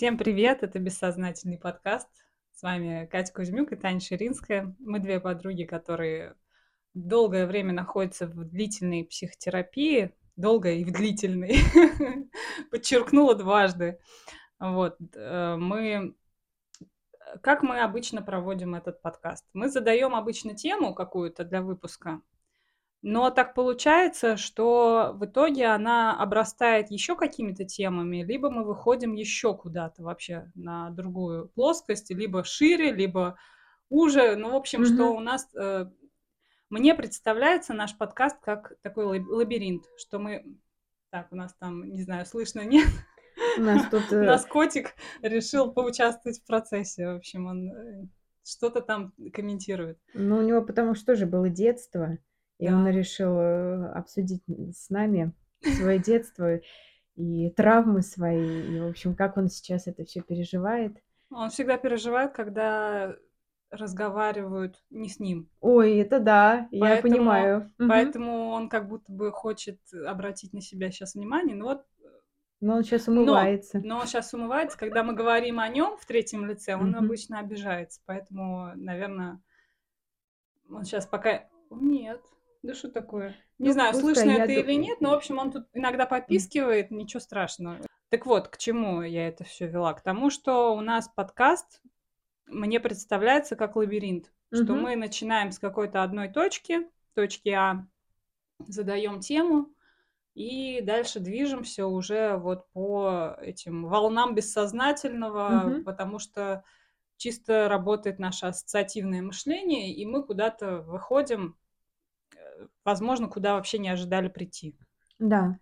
Всем привет! Это «Бессознательный подкаст». С вами Катя Кузьмюк и Таня Ширинская. Мы две подруги, которые долгое время находятся в длительной психотерапии. Долгой и в длительной. Подчеркнула дважды. Вот. э, Мы... Как мы обычно проводим этот подкаст? Мы задаем обычно тему какую-то для выпуска, но так получается, что в итоге она обрастает еще какими-то темами, либо мы выходим еще куда-то вообще на другую плоскость, либо шире, либо уже. Ну, в общем, что Мгм. у нас... э, Мне представляется наш подкаст как такой лаб- лабиринт, что мы... Так, у нас там, не знаю, слышно, нет? У нас тут, У э, нас котик решил поучаствовать в процессе. В общем, он э, что-то там комментирует. ну, у него потому что тоже было детство, и он Да. решил э, обсудить с нами свое детство и травмы свои, и, в общем, как он сейчас это все переживает. Он всегда переживает, когда разговаривают не с ним. Ой, это да, я Поэтому, понимаю. Мгм. поэтому он как будто бы хочет обратить на себя сейчас внимание. Ну вот, Но он сейчас но, умывается. но он сейчас умывается. Когда мы говорим о нем в третьем лице, он Мгм. обычно обижается. Поэтому, наверное, он сейчас пока... Нет, да что такое? Не Ну, знаю, слышно это или нет, но, в общем, он тут иногда попискивает, ничего страшного. Так вот, к чему я это все вела? К тому, что у нас подкаст мне представляется как лабиринт, что Мгм. мы начинаем с какой-то одной точки, точки А, задаем тему, и дальше движемся уже вот по этим волнам бессознательного, Мгм. потому что чисто работает наше ассоциативное мышление, и мы куда-то выходим, возможно, куда вообще не ожидали прийти. Да.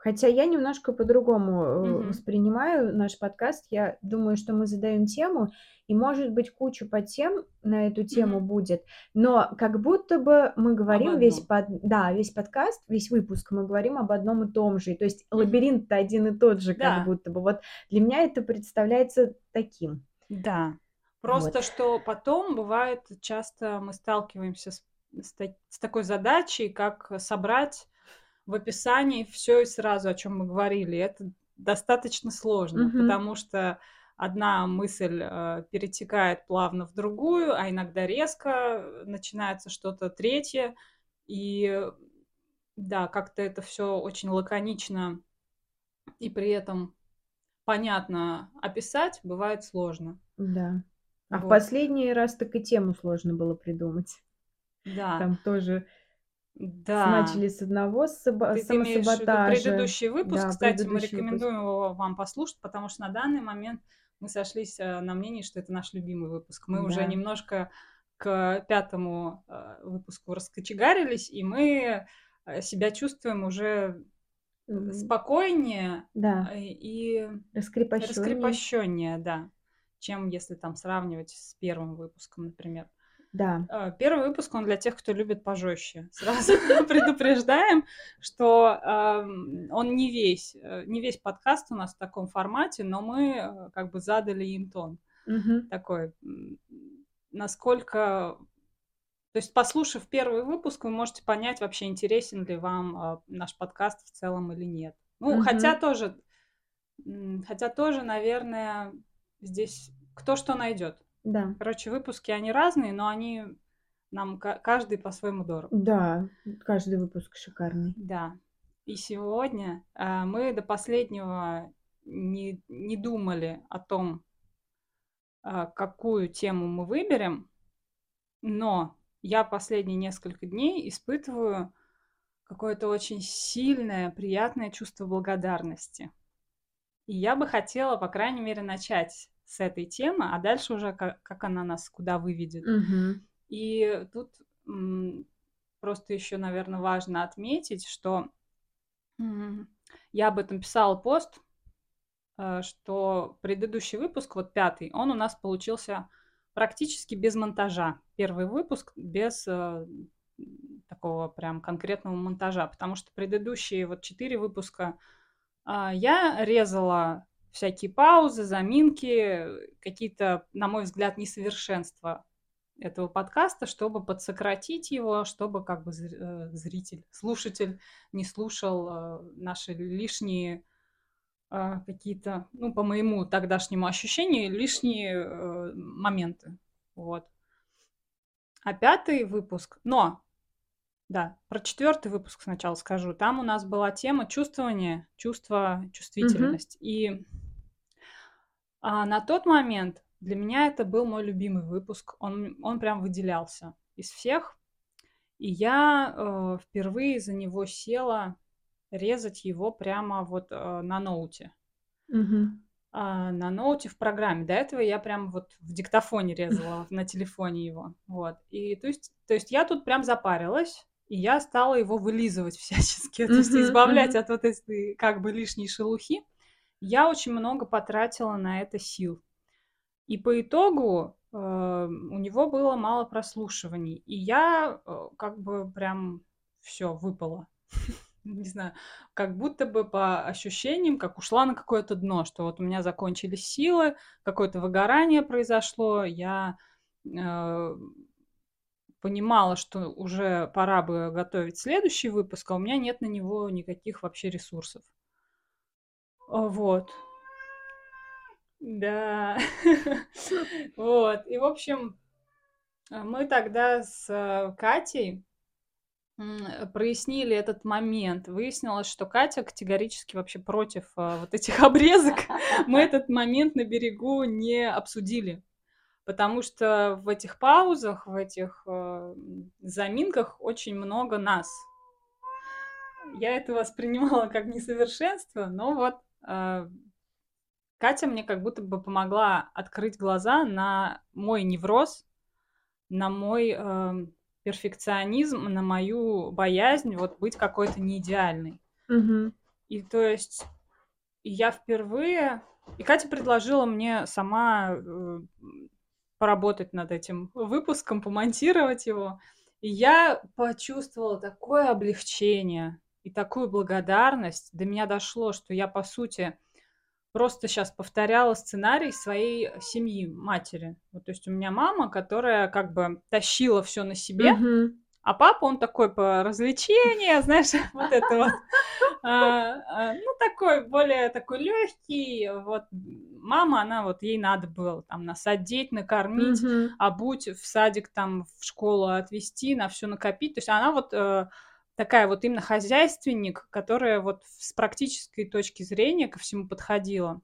Хотя я немножко по-другому Мгм. воспринимаю наш подкаст. Я думаю, что мы задаем тему, и, может быть, кучу подтем на эту тему Мгм. будет, но как будто бы мы говорим весь под... да, весь подкаст, весь выпуск мы говорим об одном и том же. То есть Мгм. лабиринт-то один и тот же, как Да. будто бы. Вот для меня это представляется таким. Да. Просто Вот. что потом бывает часто мы сталкиваемся с, с с такой задачей, как собрать в описании все и сразу, о чем мы говорили. Это достаточно сложно, Мгм. потому что одна мысль э, перетекает плавно в другую, а иногда резко начинается что-то третье. И да, как-то это все очень лаконично и при этом понятно описать бывает сложно. Да. А в Вот. последний раз так и тему сложно было придумать. Да, Там тоже да. начали с одного саба- Ты, ты в виду самосаботажа. предыдущий выпуск, Да, кстати, мы предыдущий выпуск. рекомендуем его вам послушать, потому что на данный момент мы сошлись э, на мнении, что это наш любимый выпуск. Мы уже Да. немножко к пятому э, выпуску раскочегарились, и мы э, себя чувствуем уже спокойнее Да, и раскрепощеннее. раскрепощеннее, да, чем если там сравнивать с первым выпуском, например. Да. Э, Первый выпуск, он для тех, кто любит пожестче. Сразу предупреждаем, что эм, он не весь, э, не весь подкаст у нас в таком формате, но мы э, как бы задали им тон такой, насколько... То есть, послушав первый выпуск, вы можете понять, вообще интересен ли вам э, наш подкаст в целом или нет. Ну, хотя тоже, хотя тоже, наверное, здесь кто что найдет. Да. Короче, выпуски, они разные, но они нам ка- каждый по-своему дорог. Да, каждый выпуск шикарный. Да. И сегодня а, мы до последнего не, не думали о том, а, какую тему мы выберем, но я последние несколько дней испытываю какое-то очень сильное, приятное чувство благодарности. И я бы хотела, по крайней мере, начать с этой темы, а дальше уже как, как она нас куда выведет. Мгм. И тут просто еще, наверное, важно отметить, что я об этом писала пост, э, что предыдущий выпуск, вот пятый, он у нас получился практически без монтажа. Первый выпуск без э, такого прям конкретного монтажа, потому что предыдущие вот четыре выпуска а, я резала всякие паузы, заминки, какие-то, на мой взгляд, несовершенства этого подкаста, чтобы подсократить его, чтобы как бы э, зритель, слушатель не слушал э, наши лишние а, какие-то, ну, по моему тогдашнему ощущению, лишние э, моменты. Вот. А пятый выпуск, но, да, про четвертый выпуск сначала скажу. Там у нас была тема чувствования, чувство, чувствительность. И а, на тот момент для меня это был мой любимый выпуск. Он, он прям выделялся из всех. И я э, впервые за него села резать его прямо вот э, на ноуте. Мгм. А, на ноуте в программе. До этого я прям вот в диктофоне резала, на телефоне его. Вот. И то есть, то есть я тут прям запарилась, и я стала его вылизывать всячески, то есть избавлять мгм. от вот этой как бы лишней шелухи. Я очень много потратила на это сил. И по итогу э, у него было мало прослушиваний. И я э, как бы прям все выпала. Не знаю, как будто бы по ощущениям, как ушла на какое-то дно, что вот у меня закончились силы, какое-то выгорание произошло, я э, понимала, что уже пора бы готовить следующий выпуск, а у меня нет на него никаких вообще ресурсов. А, Вот. Да. Вот. И, в общем, а, мы тогда с э, Катей м, прояснили этот момент. Выяснилось, что Катя категорически вообще против а, вот этих обрезок. Мы этот момент на берегу не обсудили. Потому что в этих паузах, в этих э, заминках очень много нас. Я это воспринимала как несовершенство, но вот э, Катя мне как будто бы помогла открыть глаза на мой невроз, на мой эм, перфекционизм, на мою боязнь вот быть какой-то неидеальной. Мгм. И то есть я впервые... И Катя предложила мне сама э, поработать над этим выпуском, помонтировать его. И я почувствовала такое облегчение и такую благодарность. До меня дошло, что я, по сути, просто сейчас повторяла сценарий своей семьи, матери. Вот, то есть у меня мама, которая как бы тащила все на себе, Мгм. а папа, он такой по развлечения, знаешь, вот это вот. а, а, Ну, такой, более такой легкий. Вот мама, она вот, ей надо было там нас одеть, накормить, обуть, в садик там, в школу отвезти, на все накопить. То есть она вот э, такая вот именно хозяйственник, которая вот с практической точки зрения ко всему подходила.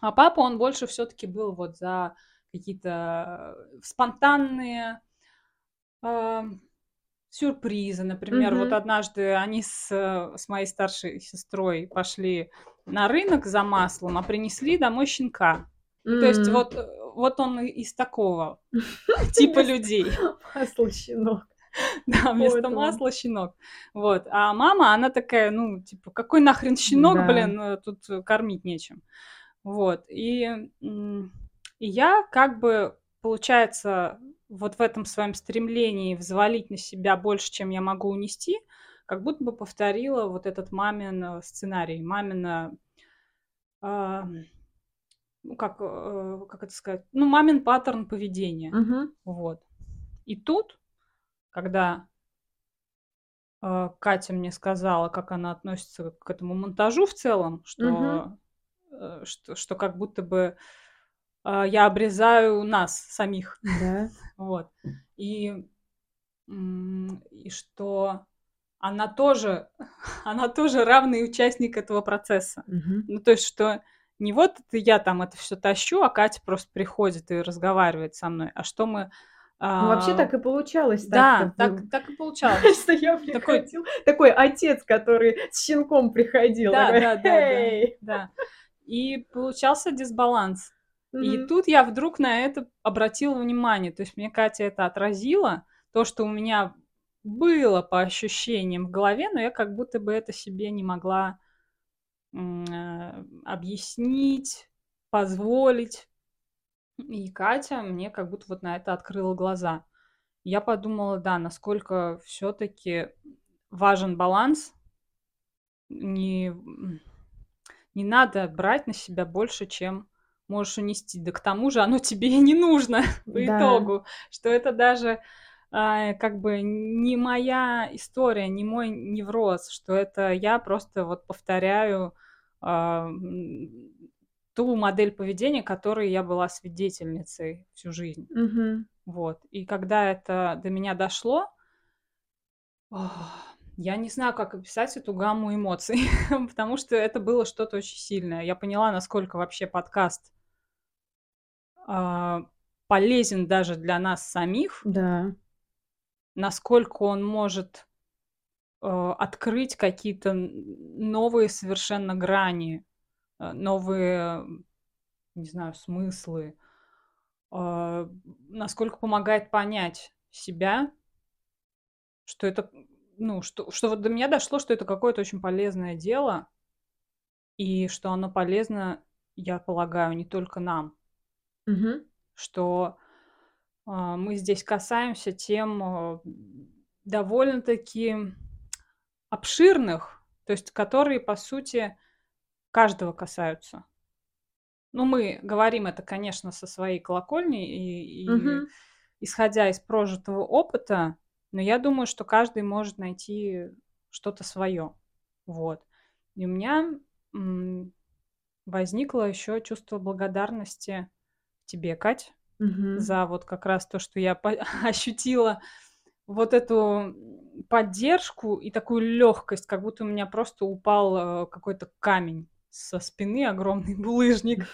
А папа, он больше все-таки был вот за какие-то э, спонтанные а, сюрпризы. Например, вот Мгм. однажды они с, э, с моей старшей сестрой пошли на рынок за маслом, а принесли домой щенка. И то есть вот, э, вот он из такого типа людей. масла щенок. Да, вместо масла щенок. Вот. А мама, она такая, ну, типа, какой нахрен щенок, блин, э, тут кормить нечем. Вот. И, и я как бы, получается, вот в этом своем стремлении взвалить на себя больше, чем я могу унести, как будто бы повторила вот этот мамин э, сценарий, мамина, а, ну, как, э, как это сказать, ну, мамин паттерн поведения. Мгм. Вот. И тут, когда э, Катя мне сказала, как она относится к этому монтажу в целом, что, Мгм. э, что, что как будто бы э, я обрезаю нас самих. Да. Вот. И, и что она тоже, она тоже равный участник этого процесса. Мгм. Ну, то есть, что не вот это я там это все тащу, а Катя просто приходит и разговаривает со мной, а что мы... Ну, вообще а, так и получалось да, так, так и получалось. Что я приходил, такой отец, который с щенком приходил. Да, да, да, да. И получался дисбаланс. И тут я вдруг на это обратила внимание. То есть мне Катя это отразила, то, что у меня было по ощущениям в голове, но я как будто бы это себе не могла э, объяснить, позволить. И Катя мне как будто вот на это открыла глаза. Я подумала, да, насколько все-таки важен баланс. Не, не надо брать на себя больше, чем можешь унести. Да к тому же оно тебе и не нужно по Да. итогу. Что это даже а, как бы не моя история, не мой невроз, что это я просто вот повторяю а, ту модель поведения, которой я была свидетельницей всю жизнь. Мгм. Вот. И когда это до меня дошло, ах, я не знаю, как описать эту гамму эмоций, потому что это было что-то очень сильное. Я поняла, насколько вообще подкаст а, полезен даже для нас самих, Да. насколько он может э, открыть какие-то новые совершенно грани, э, новые, не знаю, смыслы, а, насколько помогает понять себя, что это, ну, что, что вот до меня дошло, что это какое-то очень полезное дело, и что оно полезно, я полагаю, не только нам, Мгм. что а, мы здесь касаемся тем а, довольно-таки обширных, то есть которые, по сути, каждого касаются. Ну, мы говорим это, конечно, со своей колокольни и, и Мгм. исходя из прожитого опыта, но я думаю, что каждый может найти что-то свое. Вот. И у меня возникло еще чувство благодарности тебе, Кать, Мгм. за вот как раз то, что я по- ощутила вот эту поддержку и такую легкость, как будто у меня просто упал э, какой-то камень со спины, огромный булыжник.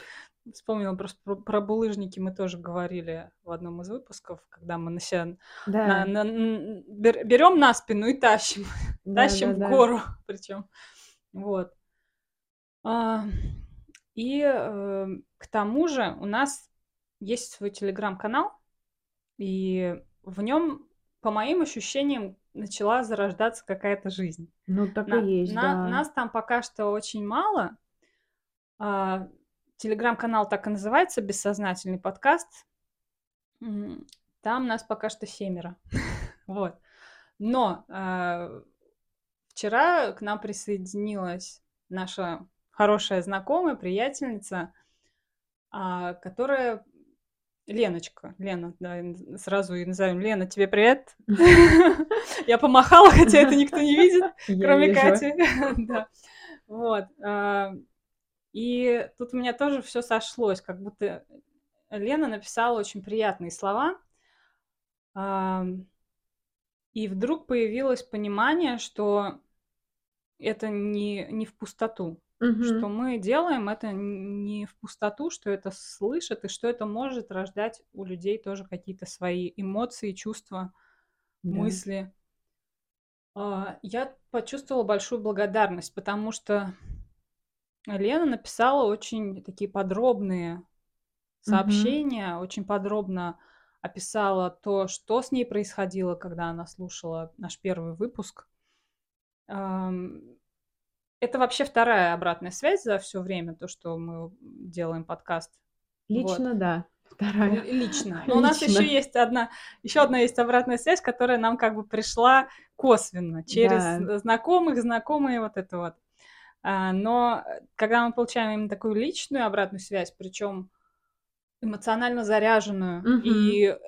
Вспомнила просто про, про булыжники, мы тоже говорили в одном из выпусков, когда мы на себя Да. берем на спину и тащим, Да, тащим да, в да. гору, причем. Вот. А, И э, к тому же у нас есть свой телеграм-канал, и в нем, по моим ощущениям, начала зарождаться какая-то жизнь. Ну, так На- и есть, на- да. Нас там пока что очень мало. А, Телеграм-канал так и называется «Бессознательный подкаст». Там нас пока что семеро. Вот. Но а, вчера к нам присоединилась наша хорошая знакомая, приятельница, а, которая Леночка. Лена, давай сразу и назовем. Лена, тебе привет. Я помахала, хотя это никто не видит, кроме. Кати. Вот. И тут у меня тоже все сошлось, как будто Лена написала очень приятные слова. И вдруг появилось понимание, что это не, не в пустоту, что Мгм. мы делаем это не в пустоту, что это слышат, и что это может рождать у людей тоже какие-то свои эмоции, чувства, Да. мысли. А, Я почувствовала большую благодарность, потому что Лена написала очень такие подробные сообщения, очень подробно описала то, что с ней происходило, когда она слушала наш первый выпуск. Это вообще вторая обратная связь за все время, то, что мы делаем подкаст. Вот. Лично, да. Л- Вторая. Лично. Но у нас Лично. еще есть одна, еще одна есть обратная связь, которая нам как бы пришла косвенно через Да. знакомых, знакомые вот это вот. А, Но э, когда мы получаем именно такую личную обратную связь, причем эмоционально заряженную Мгм. и э,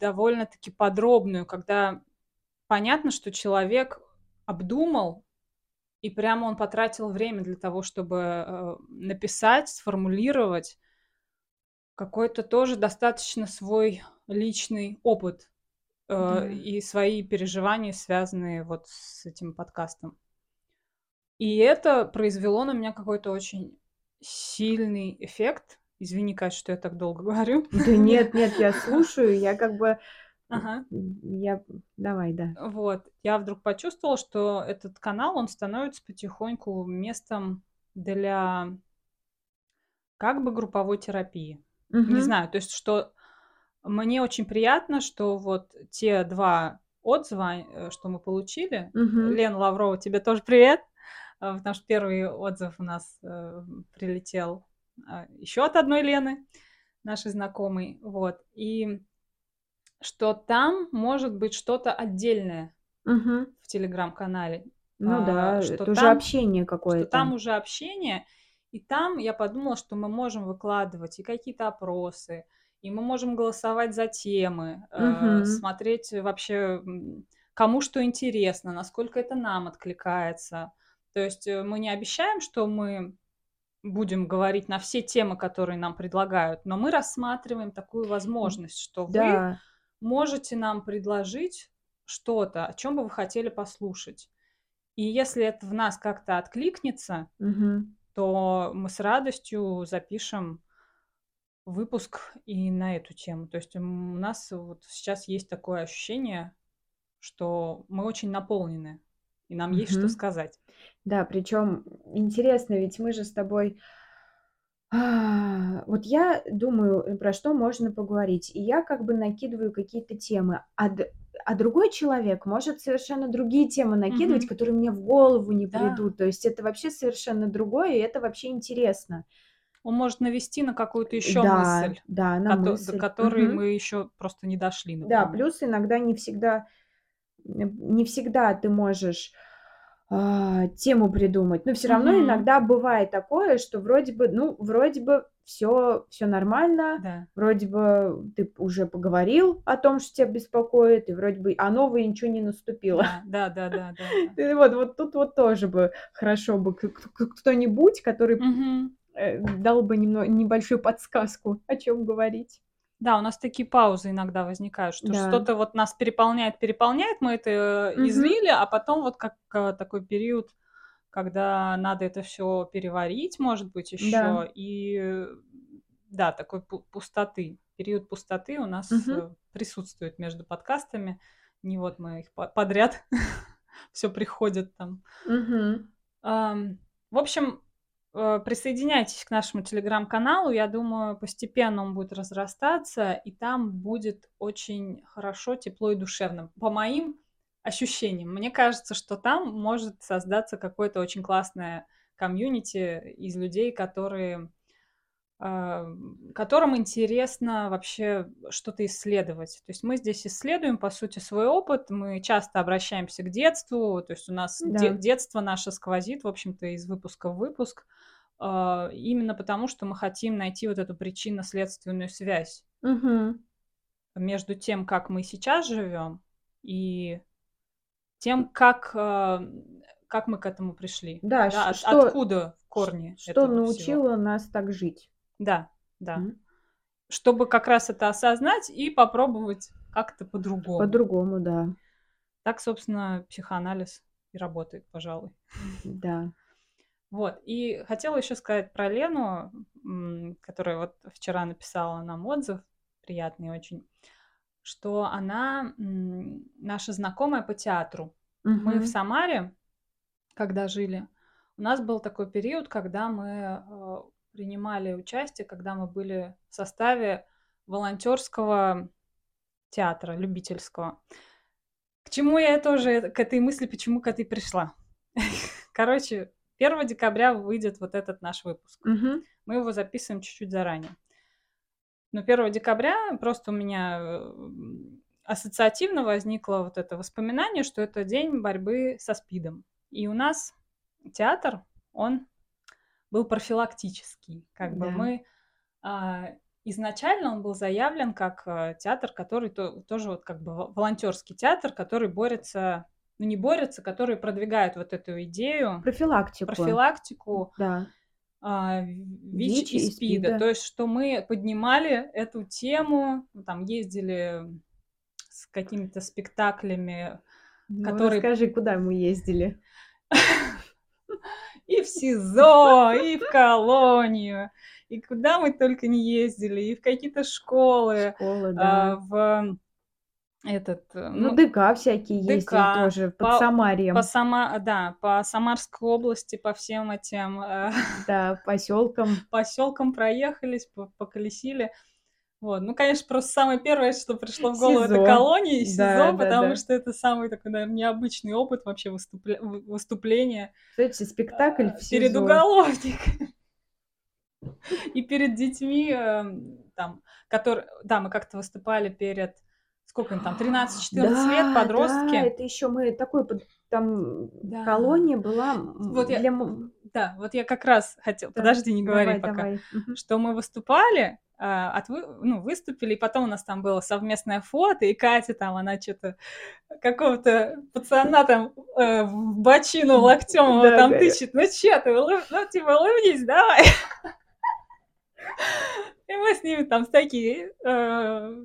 довольно-таки подробную, когда понятно, что человек обдумал и прямо он потратил время для того, чтобы э, написать, сформулировать какой-то тоже достаточно свой личный опыт э, Да. и свои переживания, связанные вот с этим подкастом. И это произвело на меня какой-то очень сильный эффект. Извини, Кать, что я так долго говорю. Да нет, нет, я слушаю, я как бы... Ага. Я... Давай, да. Вот. Я вдруг почувствовала, что этот канал, он становится потихоньку местом для как бы групповой терапии. Не Мгм. знаю, то есть, что мне очень приятно, что вот те два отзыва, э, что мы получили. Мгм. Лена Лаврова, тебе тоже привет, потому что первый отзыв у нас э, прилетел еще от одной Лены, нашей знакомой. Вот. И что там может быть что-то отдельное Мгм. в телеграм-канале. Ну а, да, что это уже там- общение что какое-то. там уже общение, и там я подумала, что мы можем выкладывать и какие-то опросы, и мы можем голосовать за темы, э, Мгм. смотреть вообще, кому что интересно, насколько это нам откликается. То есть э, мы не обещаем, что мы будем говорить на все темы, которые нам предлагают, но мы рассматриваем такую возможность, что вы Да. можете нам предложить что-то, о чем бы вы хотели послушать. И если это в нас как-то откликнется, Мгм. то мы с радостью запишем выпуск и на эту тему. То есть у нас вот сейчас есть такое ощущение, что мы очень наполнены, и нам есть что сказать. Да, причем интересно, ведь мы же с тобой А, вот я думаю, э, про что можно поговорить, и я как бы накидываю какие-то темы, а а другой человек может совершенно другие темы накидывать, Мгм. которые мне в голову не Да. придут. То есть это вообще совершенно другое, и это вообще интересно. Он может навести на какую-то еще Да, мысль, да, на до мысль. которой Мгм. мы еще просто не дошли, Да, например. плюс иногда не всегда, не всегда ты можешь а, тему придумать, но все равно Мгм. иногда бывает такое, что вроде бы, ну, вроде бы все, все нормально, Да. вроде бы ты уже поговорил о том, что тебя беспокоит, и вроде бы, а новое ничего не наступило. Да, да, да, да, да, вот, вот тут вот тоже бы хорошо бы кто-нибудь, который э, дал бы немно- небольшую подсказку, о чем говорить. Да, у нас такие паузы иногда возникают, что Да. что-то вот нас переполняет, переполняет, мы это Мгм. излили, а потом вот как э, такой период, когда надо это все переварить, может быть, еще, Да. и да, такой пу- пустоты, период пустоты у нас э, присутствует между подкастами. Не вот мы их по- подряд все приходит там. Мгм. Ам, В общем, присоединяйтесь к нашему телеграм-каналу. Я думаю, постепенно он будет разрастаться, и там будет очень хорошо, тепло и душевно. По моим ощущениям, мне кажется, что там может создаться какое-то очень классное комьюнити из людей, которые которым интересно вообще что-то исследовать. То есть мы здесь исследуем, по сути, свой опыт, мы часто обращаемся к детству, то есть у нас де- Да. детство наше сквозит, в общем-то, из выпуска в выпуск, а, именно потому, что мы хотим найти вот эту причинно-следственную связь Мгм. между тем, как мы сейчас живем, и тем, как, а, как мы к этому пришли. Да, Да, от- что- откуда корни Что этого всего. научило нас так жить? Да, да. М? чтобы как раз это осознать и попробовать как-то по-другому. По-другому, да. Так, собственно, психоанализ и работает, пожалуй. Да. Вот. И хотела еще сказать про Лену, которая вот вчера написала нам отзыв, приятный очень, что она наша знакомая по театру. Мы Мгм. в Самаре, когда жили, у нас был такой период, когда мы э, принимали участие, когда мы были в составе волонтерского театра, любительского. К чему я тоже, к этой мысли, почему к этой пришла? Короче, 1 декабря выйдет вот этот наш выпуск. Мгм. Мы его записываем чуть-чуть заранее. Но 1 декабря просто у меня ассоциативно возникло вот это воспоминание, что это день борьбы со СПИДом. И у нас театр, он был профилактический. Как бы Да. мы а, изначально он был заявлен как а, театр, который то- тоже вот как бы во- волонтерский театр, который борется, ну не борется, который продвигает вот эту идею, Профилактику. профилактику Да. а, ВИЧ ВИЧ и и СПИда. То есть, что мы поднимали эту тему, там ездили с какими-то спектаклями, Ну, Который- расскажи, куда мы ездили? и в СИЗО, и в колонию, и куда мы только не ездили, и в какие-то школы, Школа, а, да. в этот, э, Ну, ну, ДК всякие ДК, тоже, под по- Самарием. по Сама, да, по Самарской области, по всем этим э, Да, поселкам. поселкам проехались, по- поколесили. Вот. Ну, конечно, просто самое первое, что пришло в голову, это СИЗО. колония и СИЗО, Да, да, потому да. что это самый такой, наверное, необычный опыт вообще выступля- вы- выступления Кстати, спектакль э, в перед СИЗО. уголовниками и перед детьми, э, там, которые, да, мы как-то выступали перед, сколько им там, 13-14 лет, Да, подростки. Да, это еще мы такой, там Да. колония была Вот я- для м- Да, вот я как раз хотела... Да, Подожди, не говори давай, пока. давай. Что мы выступали, а, отвы- ну, выступили, и потом у нас там было совместное фото, и Катя там, она что-то какого-то пацана там э, в бочину локтем его Да, там да. тычет. Ну че ты, улыб- ну типа улыбнись, давай. И мы с ними там такие, э,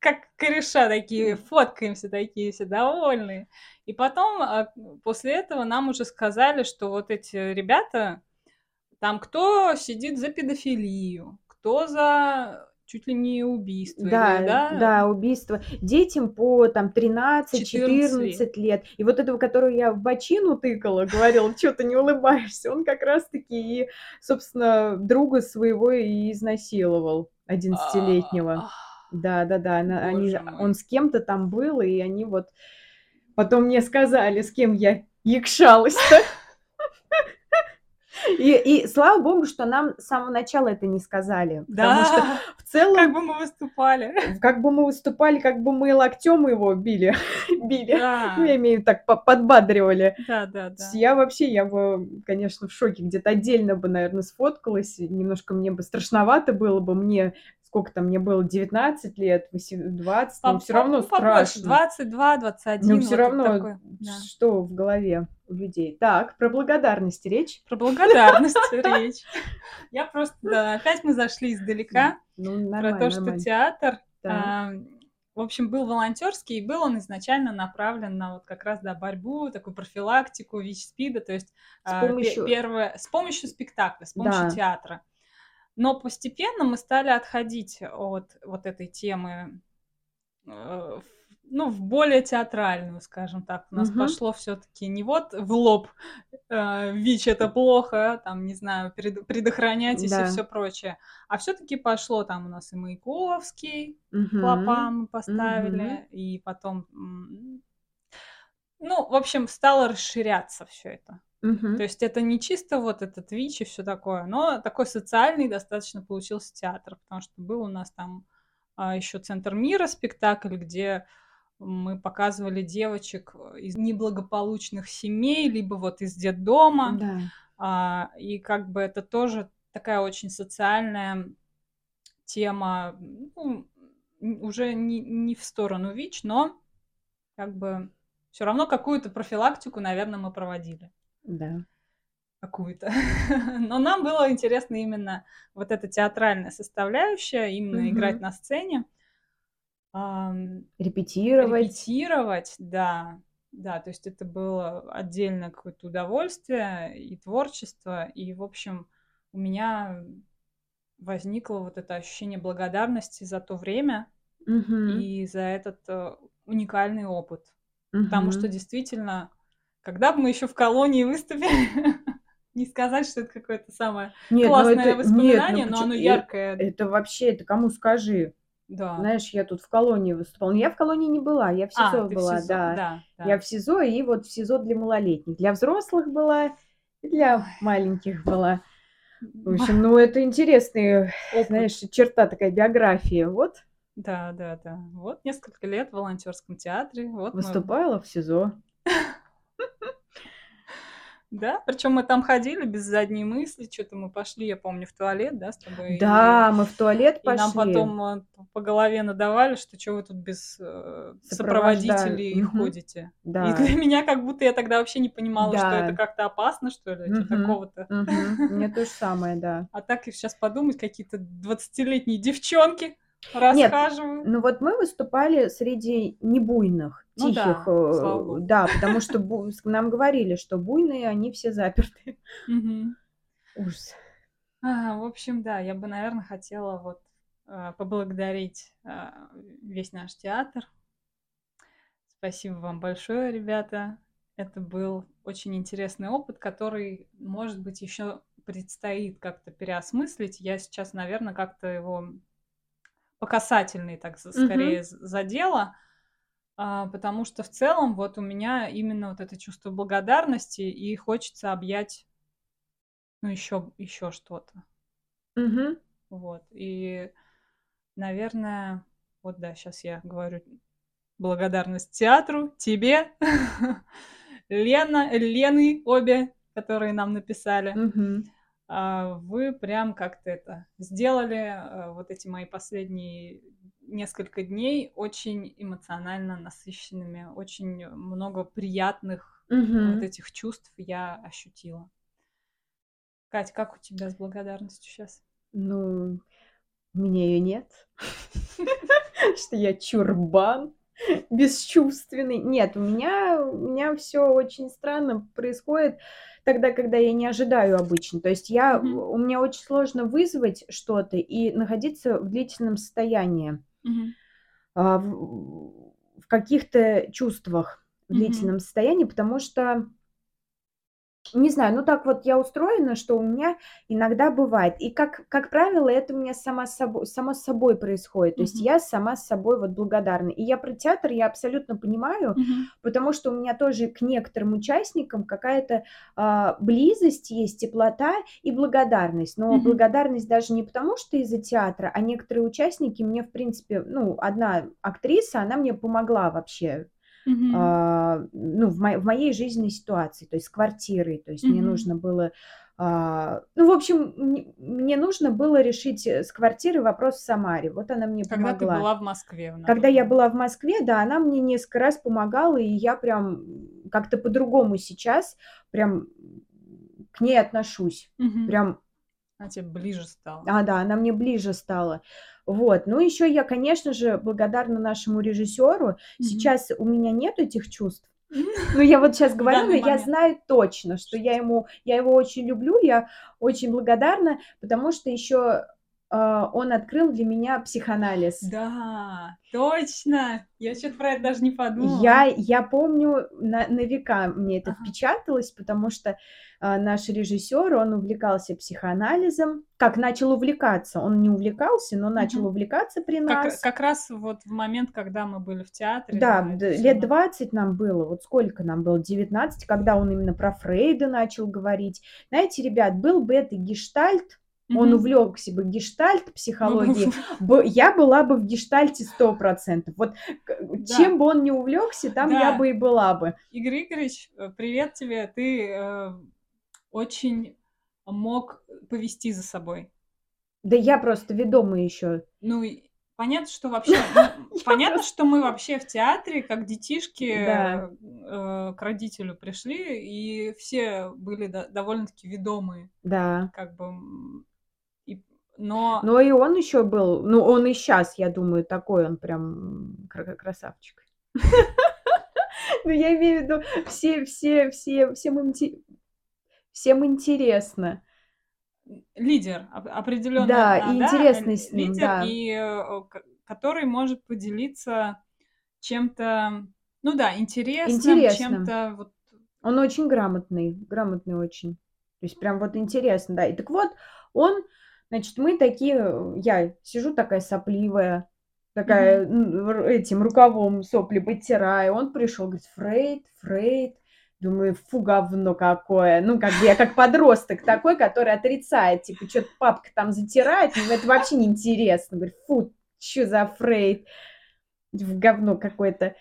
как кореша такие, фоткаемся такие все довольные. И потом, а, после этого нам уже сказали, что вот эти ребята, там кто сидит за педофилию, кто за чуть ли не убийство. или, Да, да? да, убийство. Детям по там 13-14 14 лет. И вот этого, которого я в бочину тыкала, говорила, что ты не улыбаешься, он как раз-таки и, собственно, друга своего и изнасиловал, 11-летнего. А, Да, да, да. она- они, мой. он с кем-то там был, и они вот потом мне сказали, с кем я якшалась-то. И, и слава богу, что нам с самого начала это не сказали. Потому что Да, в целом как бы мы выступали. как бы мы выступали, как бы мы локтем его били, били. Да, Ну, я имею в виду, так по- подбадривали. да, да, да. Я вообще, я бы, конечно, в шоке. Где-то отдельно бы, наверное, сфоткалась. Немножко мне бы страшновато было бы. Мне, сколько там мне было, 19 лет, 18, 20, но все равно страшно. 22, 21. Но вот все это равно, такое, да. что в голове у людей. Так, про благодарность речь. Про благодарность речь. Я просто, да, опять мы зашли издалека. Ну, Про то, что театр, в общем, был волонтерский, и был он изначально направлен на вот как раз, да, борьбу, такую профилактику ВИЧ-СПИДа, то есть С а, помощью- первое, с помощью спектакля, с помощью Да. театра. Но постепенно мы стали отходить от вот этой темы, э, в- ну, в более театральную, скажем так. У нас Мгм. пошло все-таки не вот в лоб э, ВИЧ это плохо, там, не знаю, пред- предохраняйтесь Да. и все прочее. А все-таки пошло там у нас и Маяковский, Мгм. клопа мы поставили, и потом, ну, в общем, стало расширяться все это. Мгм. То есть это не чисто вот этот ВИЧ и все такое, но такой социальный достаточно получился театр, потому что был у нас там еще Центр мира спектакль, где мы показывали девочек из неблагополучных семей, либо вот из детдома. Да. А, и как бы это тоже такая очень социальная тема, ну, уже не, не в сторону ВИЧ, но как бы все равно какую-то профилактику, наверное, мы проводили. Да. Какую-то. Но нам было интересно именно вот эта театральная составляющая, именно Мгм. играть на сцене. Репетировать. Репетировать, да. Да, то есть это было отдельное какое-то удовольствие и творчество. И, в общем, у меня возникло вот это ощущение благодарности за то время Мгм. и за этот э, уникальный опыт. Потому Мгм. что действительно, когда бы мы еще в колонии выступили, не сказать, что это какое-то самое Нет, ну классное это- нет, ну воспоминание, но оно э, яркое. Это вообще, это кому скажи? Да. Знаешь, я тут в колонии выступала. Но я в колонии не была, я в А, СИЗО в была, СИЗО, да. да, да. Я в СИЗО и вот в СИЗО для малолетних. Для взрослых была, и для маленьких была. В общем, ну это интересная, Опыт. знаешь, черта такая биография. Вот Да, да, да. Вот несколько лет в волонтерском театре. Вот мы- выступала в СИЗО. Да, причем мы там ходили без задней мысли, что-то мы пошли, я помню, в туалет, да, с тобой. и- Да, мы в туалет И, пошли. нам потом э, по голове надавали, что что вы тут без э, сопроводителей Мгм. ходите. Да. И для меня как будто я тогда вообще не понимала, что Да. это как-то опасно, что ли, что Мгм. такого-то. Мгм. Мне то же самое, да. А так и сейчас подумать, какие-то 20-летние девчонки расхаживают. Ну вот мы выступали среди небуйных, Ну да, тихих, э, слава богу. да, потому что бу- нам говорили, что буйные, они все заперты. Мгм. Ужас. А, в общем, да, я бы, наверное, хотела вот а, поблагодарить а, весь наш театр. Спасибо вам большое, ребята. Это был очень интересный опыт, который, может быть, еще предстоит как-то переосмыслить. Я сейчас, наверное, как-то его по касательной так скорее з- задела, а, потому что в целом вот у меня именно вот это чувство благодарности и хочется объять ну еще еще что-то. Мгм. Вот. И, наверное, вот да, сейчас я говорю благодарность театру, тебе, Лена, Лены обе, которые нам написали. Мгм. А, Вы прям как-то это сделали, а, вот эти мои последние несколько дней очень эмоционально насыщенными, очень много приятных вот Мгм. этих чувств я ощутила. Кать, как у тебя с благодарностью сейчас? Ну, у меня ее нет. Что я чурбан бесчувственный. Нет, у меня, у меня все очень странно происходит тогда, когда я не ожидаю обычно. То есть я, Мгм. у меня очень сложно вызвать что-то и находиться в длительном состоянии, Мгм. а, в, в каких-то чувствах в Мгм. длительном состоянии, потому что не знаю, ну так вот я устроена, что у меня иногда бывает. И как, как правило, это у меня сама собой, само собой происходит. То есть Мгм. я сама с собой вот благодарна. И я про театр я абсолютно понимаю, Мгм. потому что у меня тоже к некоторым участникам какая-то а, близость есть, теплота и благодарность. Но Мгм. благодарность даже не потому, что из-за театра, а некоторые участники мне, в принципе, ну, одна актриса, она мне помогла вообще А, ну, в, мо- в моей жизненной ситуации, то есть с квартирой, то есть мне Мгм. нужно было, а, ну, в общем, мне, мне нужно было решить э, с квартирой вопрос в Самаре, вот она мне Когда ты помогла. была в Москве на Когда я была в Москве, да, она мне несколько раз помогала, и я прям как-то по-другому сейчас прям к ней отношусь, Мгм. прям Она тебе ближе стала. а, да, она мне ближе стала. Вот. Ну, еще я, конечно же, благодарна нашему режиссеру. Мгм. Сейчас у меня нет этих чувств. Ну, я вот сейчас говорю, но я знаю точно, что я ему, я его очень люблю, я очень благодарна, потому что еще он открыл для меня психоанализ. Да, точно. Я что-то про это даже не подумала. Я, я помню, на, на века мне это Ага. впечаталось, потому что а, наш режиссер, он увлекался психоанализом. Как начал увлекаться? Он не увлекался, но начал Мгм. увлекаться при Как, нас. как раз вот в момент, когда мы были в театре. Да, это д- всё лет на- 20 нам было, вот сколько нам было, 19, когда он именно про Фрейда начал говорить. Знаете, ребят, был бы это гештальт, он Мгм. увлекся бы гештальт психологией, б- я была бы в гештальте 100%. Вот к- Да. чем бы он не увлекся, там я Да. бы и была бы. Игорь Игоревич, э, привет тебе. Ты э, очень мог повести за собой. Да я просто ведомая еще. Ну, понятно, что вообще... ну, Понятно, что мы вообще в театре, как детишки, Да. э, к родителю пришли, и все были до- довольно-таки ведомые, Да. как бы... Но... Но и он еще был, ну он и сейчас, я думаю, такой он прям кра- красавчик. Ну я имею в виду, все, все, все, всем, всем интересно. лидер, оп- определенно. Да, а, и интересно с ним, лидер, да. и э, который может поделиться чем-то, ну да, интересным, Интересным. чем-то вот. Он очень грамотный, грамотный очень. То есть прям вот интересно, да. И так вот, он, значит, мы такие, я сижу такая сопливая, такая р- этим рукавом сопли потираю. Он пришел, говорит, Фрейд, Фрейд. Думаю, фу, говно какое. Ну, как бы я как подросток такой, который отрицает, типа, что-то папка там затирает, ну, это вообще неинтересно. Говорит, фу, что за Фрейд? В говно какое-то.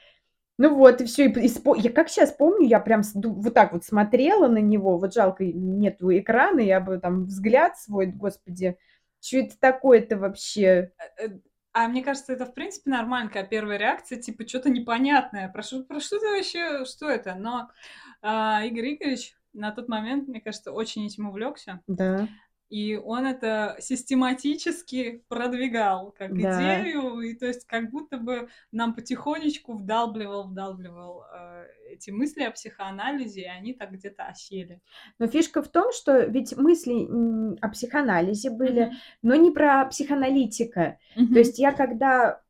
Ну вот, и все. Я как сейчас помню, я прям вот так вот смотрела на него. Вот жалко, нету экрана, я бы там взгляд свой, господи, что это такое-то вообще? э, А мне кажется, это в принципе нормально, когда первая реакция, типа, что-то непонятное. Про про что ты вообще, что это? Но а, Игорь Игоревич на тот момент, мне кажется, очень этим увлекся. Да. И он это систематически продвигал как Да. идею, и то есть как будто бы нам потихонечку вдалбливал, вдалбливал э, эти мысли о психоанализе, и они так где-то осели. Но фишка в том, что ведь мысли о психоанализе были, Мгм. но не про психоаналитика. Мгм. То есть я когда,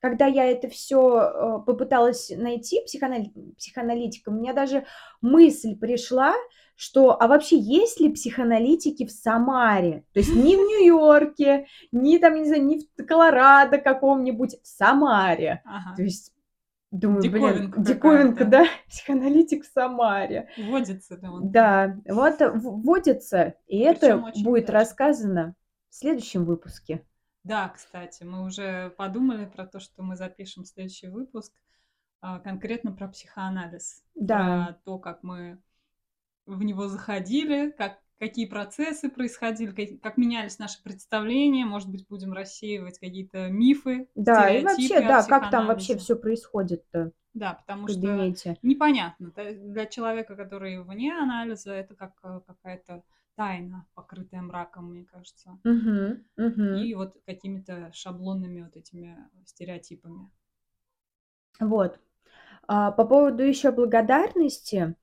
когда я это все попыталась найти, психоанали- психоаналитика, у меня даже мысль пришла, что, а вообще есть ли психоаналитики в Самаре? То есть ни в Нью-Йорке, ни там, не знаю, ни в Колорадо каком-нибудь, в Самаре. Ага. То есть думаю, Диковинка блин, диковинка, да, психоаналитик в Самаре. Водится да он. Да, вот э, в- вводится, и это Причем очень будет удачно. рассказано в следующем выпуске. Да, кстати, мы уже подумали про то, что мы запишем следующий выпуск а, конкретно про психоанализ, Да. про то, как мы в него заходили, как какие процессы происходили, как, как менялись наши представления, может быть, будем рассеивать какие-то мифы, Да, и вообще, да, как там вообще все происходит-то Да, потому в что кабинете. непонятно. Для человека, который вне анализа, это как э, какая-то тайна, покрытая мраком, мне кажется. Мгм, мгм. И вот какими-то шаблонными вот этими стереотипами. Вот. А, по поводу еще благодарности.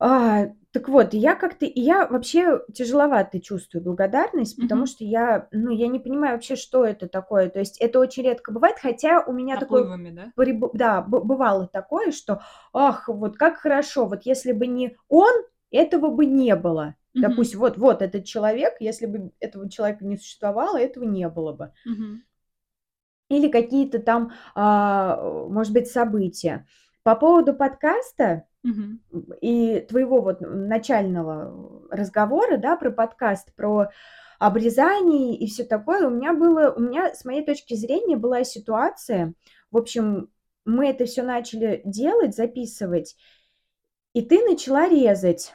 А, так вот, я как-то, я вообще тяжеловато чувствую благодарность, потому Мгм. что я, ну, я не понимаю вообще, что это такое. То есть это очень редко бывает, хотя у меня такое да? прибы- да, бывало такое, что, ах, вот как хорошо, вот если бы не он, этого бы не было. Мгм. Допустим, вот, вот этот человек, если бы этого человека не существовало, этого не было бы. Мгм. Или какие-то там, а, может быть, события. По поводу подкаста И твоего вот начального разговора, да, про подкаст, про обрезание и все такое, у меня было, у меня, с моей точки зрения, была ситуация, в общем, мы это все начали делать, записывать, и ты начала резать.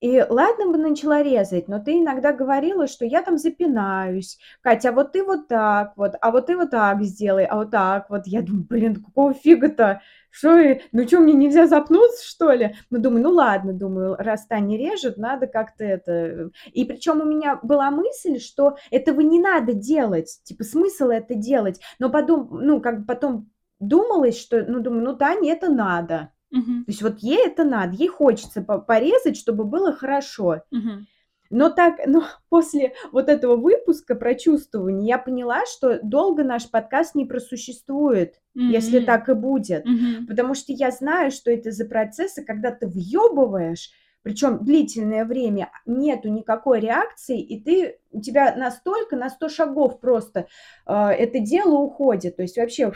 И ладно бы начала резать, но ты иногда говорила, что я там запинаюсь. Катя, а вот ты вот так вот, а вот ты вот так сделай, а вот так вот. Я думаю, блин, какого фига-то? Что, ну что, мне нельзя запнуться, что ли? Ну, думаю, ну ладно, думаю, раз Таня режет, надо как-то это... И причем у меня была мысль, что этого не надо делать, типа смысл это делать. Но потом, ну, как бы потом думалось, что, ну, думаю, ну, Тане это надо. Мгм. То есть вот ей это надо, ей хочется по- порезать, чтобы было хорошо. Мгм. Но так, но после вот этого выпуска про чувствование я поняла, что долго наш подкаст не просуществует, если М. так и будет. Мгм. Потому что я знаю, что это за процессы, когда ты въебываешь, причем длительное время, нету никакой реакции, и ты, у тебя настолько, на 100 шагов просто э, это дело уходит. То есть вообще,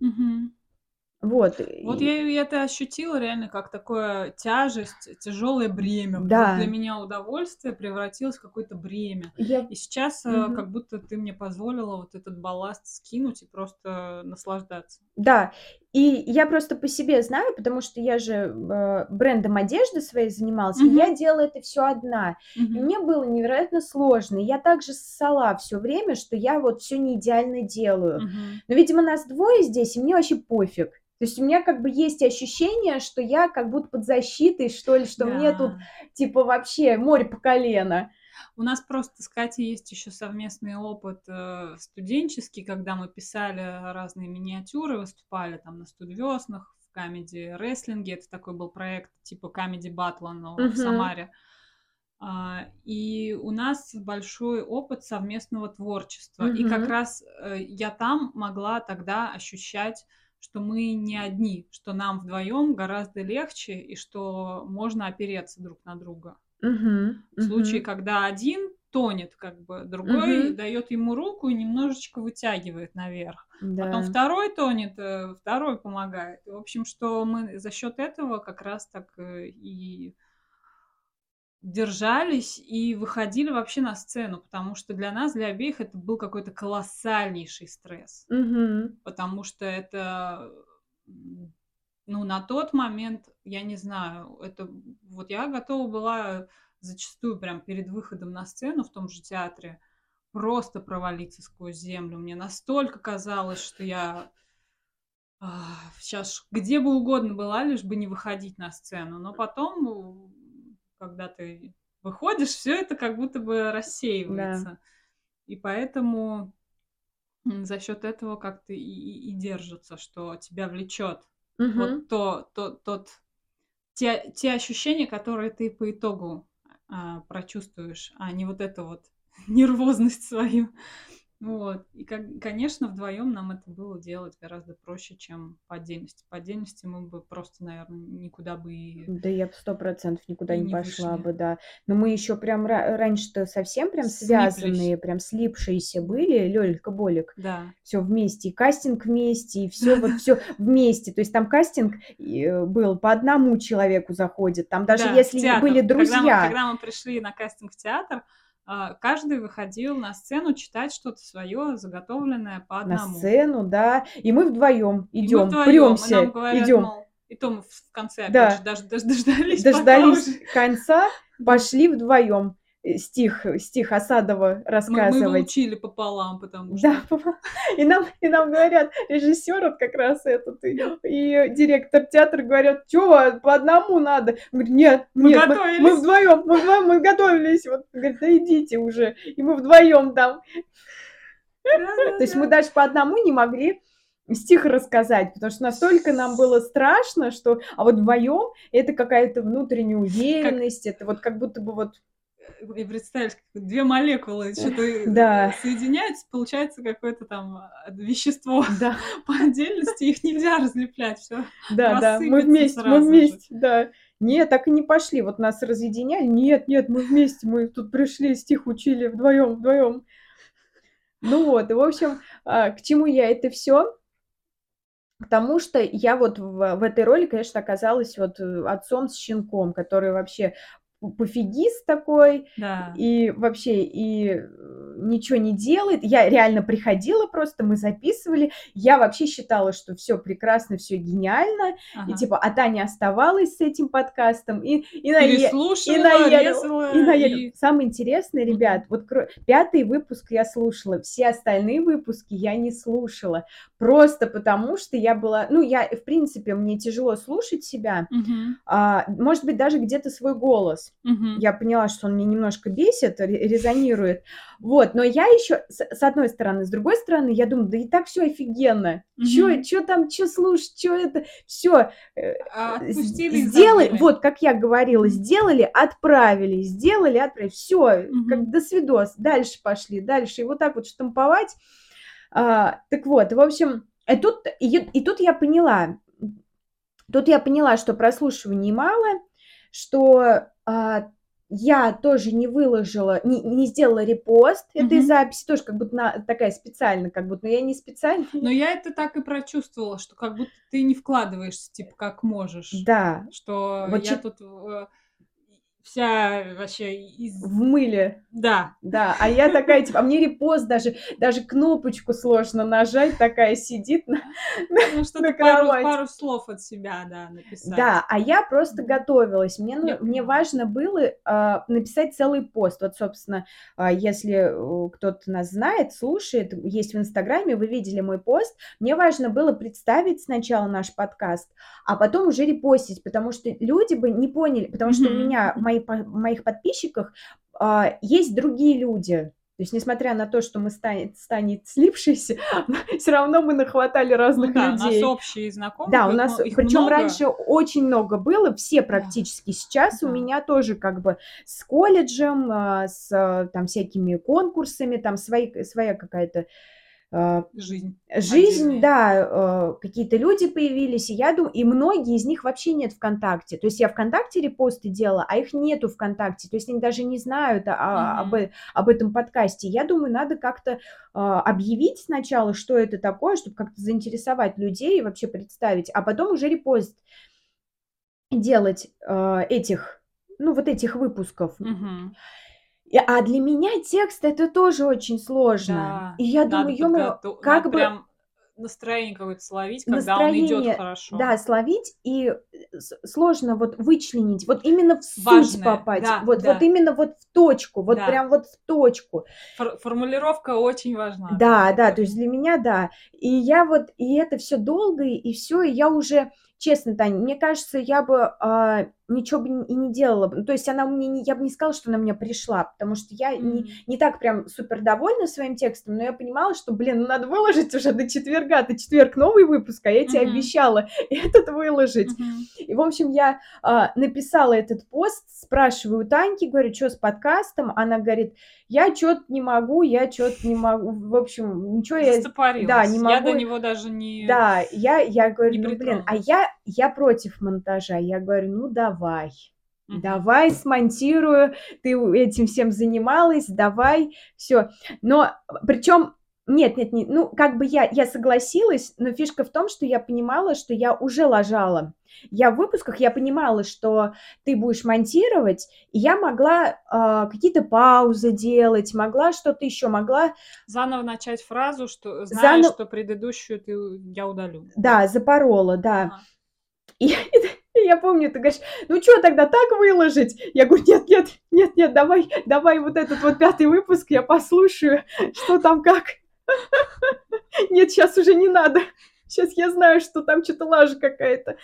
Мгм. Вот. Вот и- я и это ощутила реально как такое тяжесть, тяжелое бремя. Да. Для меня удовольствие превратилось в какое-то бремя. я И сейчас э, Мгм. как будто ты мне позволила вот этот балласт скинуть и просто наслаждаться. Да, и я просто по себе знаю, потому что я же э, брендом одежды своей занималась, и Мгм. я делала это все одна. И Мгм. мне было невероятно сложно. И Я также ссала все время, что я вот все не идеально делаю. Мгм. Но, видимо, нас двое здесь, и мне вообще пофиг. То есть у меня как бы есть ощущение, что я как будто под защитой, что ли, что мне тут Да. типа вообще море по колено. У нас просто с Катей есть еще совместный опыт э, студенческий, когда мы писали разные миниатюры, выступали там на студвеснах, в камеди рестлинге. Это такой был проект типа камеди батла, но в Мгм. Самаре. А, и у нас большой опыт совместного творчества. И как раз э, я там могла тогда ощущать, что мы не одни, что нам вдвоем гораздо легче и что можно опереться друг на друга. Мгм, В случае, мгм, когда один тонет, как бы другой Мгм. дает ему руку и немножечко вытягивает наверх. Потом да. второй тонет, э, второй помогает. В общем, что мы за счет этого как раз так э, и держались и выходили вообще на сцену, потому что для нас, для обеих, это был какой-то колоссальнейший стресс, Мгм. потому что это, ну, на тот момент, я не знаю, это вот я готова была зачастую прям перед выходом на сцену в том же театре просто провалиться сквозь землю. Мне настолько казалось, что я сейчас где бы угодно была, лишь бы не выходить на сцену. Но потом, когда ты выходишь, все это как будто бы рассеивается. И поэтому за счет этого как-то и, и- и держится, что тебя влечет Мгм. вот то, то, тот, те, те ощущения, которые ты по итогу а, прочувствуешь, а не вот эту вот нервозность свою. Вот. И, конечно, вдвоем нам это было делать гораздо проще, чем по отдельности. По отдельности мы бы просто, наверное, никуда бы и... Да я бы сто процентов никуда не не пошла вышли. бы, да. Но мы еще прям ра- раньше-то совсем прям Слиплись. связанные, прям слипшиеся были, Лёлька Болик. Да. Все вместе, и кастинг вместе, и все вот все вместе. То есть там кастинг э, был по одному человеку заходит. Там даже Да, если были Когда мы, друзья. когда мы пришли на кастинг в театр, каждый выходил на сцену читать что-то свое, заготовленное по на одному. сцену, да, и мы вдвоем И мы идем, и премся, нам говорят, идем. мол, И то мы в конце, опять Да. же, даже дож дождались, Дождались конца, пошли вдвоем стих стих Асадова Мы мы рассказывать. учили пополам, потому Да, что и нам и нам говорят, режиссер вот как раз этот и и директор театра говорят: "Чё, по одному надо?" Мы говорим: "Нет, Мы нет, мы мы готовились. вдвоем, мы вдвоем, мы готовились". Вот говорит: "Да идите уже". И мы вдвоем там. То есть мы даже по одному не могли стих рассказать, потому что настолько нам было страшно, что а вот вдвоем это какая-то внутренняя Как уверенность, это вот как будто бы вот И представляешь, как 2 молекулы что-то, э, Да. соединяются, получается какое-то там, а, вещество Да. по отдельности, их нельзя разлеплять, всё Да, да, мы вместе, мы сразу же. вместе, да. Нет, так и не пошли. Вот нас разъединяли. Нет, нет, мы вместе, мы тут пришли, стих учили вдвоем, вдвоем. Ну вот, и в общем, а, к чему я это все? К тому, что я вот в в этой роли, конечно, оказалась вот, э, отцом с щенком, который вообще пофигист такой Да. и вообще, и, э, ничего не делает. Я реально приходила просто, мы записывали. Я вообще считала, что все прекрасно, все гениально. И Ага. типа, а Таня оставалась с этим подкастом и и нае и резала и наедала. и Самое интересное, ребят, вот кро 5 выпуск я слушала, все остальные выпуски я не слушала. Просто потому, что я была ну, я, в принципе, мне тяжело слушать себя, Мгм. а, может быть, даже где-то свой голос. Мгм. Я поняла, что он меня немножко бесит, ре резонирует. Вот, но я еще с с одной стороны. С другой стороны, я думаю: да и так все офигенно. Чё Мгм. чё там, чё слушать, чё это? Всё, э, А, з отпустили и сделай забыли. вот как я говорила, сделали, отправили, сделали, отправили. Всё, как Мгм. до свидос. Дальше пошли, дальше. И вот так вот штамповать. А, так вот, в общем, и тут и и тут я поняла, тут я поняла, что прослушиваний мало, что, я тоже не выложила, не не сделала репост этой Мгм. записи, тоже как будто на такая специально, как будто, но я не специально. Но я это так и прочувствовала, что как будто ты не вкладываешься, типа, как можешь. Да, Что вот я чит тут, э, вся вообще из в мыле. Да. Да, а я такая, типа, а мне репост даже даже кнопочку сложно нажать, такая сидит на Ну, что-то пару пару слов от себя, да, написать. Да, а я просто готовилась. Мне ну Я мне важно было, а, написать целый пост. Вот, собственно, а, если, э, кто-то нас знает, слушает, есть в "Инстаграме", вы видели мой пост. Мне важно было представить сначала наш подкаст, а потом уже репостить, потому что люди бы не поняли, потому что у меня, в мгм. мои по в моих подписчиках, а, есть другие люди. То есть, несмотря на то, что мы с Таней с Таней слипшиеся, всё равно мы нахватали Ну разных да, у нас людей. общие знакомые, Да, у нас, их причем много. раньше очень много было, все практически. Сейчас у Да. меня тоже как бы с колледжем, а, с, э, там всякими конкурсами, там свои своя какая-то, а, Жизнь жизнь, отдельная. да, э, какие-то люди появились, и я думаю, и многие из них вообще нет ВКонтакте. То есть я ВКонтакте репосты делала, а их нету ВКонтакте. То есть они даже не знают а об Мгм. э об этом подкасте. Я думаю, надо как-то, а, объявить сначала, что это такое, чтобы как-то заинтересовать людей и вообще представить, а потом уже репост делать, а, этих, ну, вот этих выпусков. Мгм. А для меня текст- это тоже очень сложно. Да, И я думаю: "Ё-моё, подгото как надо бы" прям настроение какое-то словить, когда он идёт Настроение, хорошо. да, словить, и, э, сложно вот вычленить, вот именно в суть Важное, попасть, да, вот вот да. именно вот в точку, вот Да. прям вот в точку. Фор формулировка очень важна, да, Да, то есть для меня да. И я вот, и это всё долго, и всё, и я уже, честно, Тань, мне кажется, я бы, а, ничего бы и не делала. Ну, то есть она мне не я бы не сказала, что она мне пришла, потому что я не М. не так прям супер довольна своим текстом, но я понимала, что, блин, ну надо выложить уже до четверга. До четверг новый выпуск, а я те Мгм. обещала этот выложить. Мгм. И, в общем, я, а, написала этот пост, спрашиваю Таньки, говорю: "Чё с подкастом?" Она говорит: "Я чё-то не могу, я чё-то не могу". В общем, ничего я да, не Я могу. до него даже не Да, я я не говорю: "Ну, блин". А я я против монтажа. Я говорю: "Ну, давай, давай смонтирую, ты этим всем занималась, давай, всё". Но причем нет нет не ну, как бы я я согласилась, но фишка в том, что я понимала, что я уже лажала. Я в выпусках, я понимала, что ты будешь монтировать, и я могла, а, какие-то паузы делать, могла что-то еще, могла Заново начать фразу, что зная, Зано что предыдущую ты я удалю. Да, запорола, да. Ага. И, и я помню, ты говоришь, ну что тогда так выложить? Я говорю, нет, нет, нет, нет, давай, давай вот этот вот пятый выпуск я послушаю, что там как. Нет, сейчас уже не надо. Сейчас я знаю, что там что-то лажа какая-то.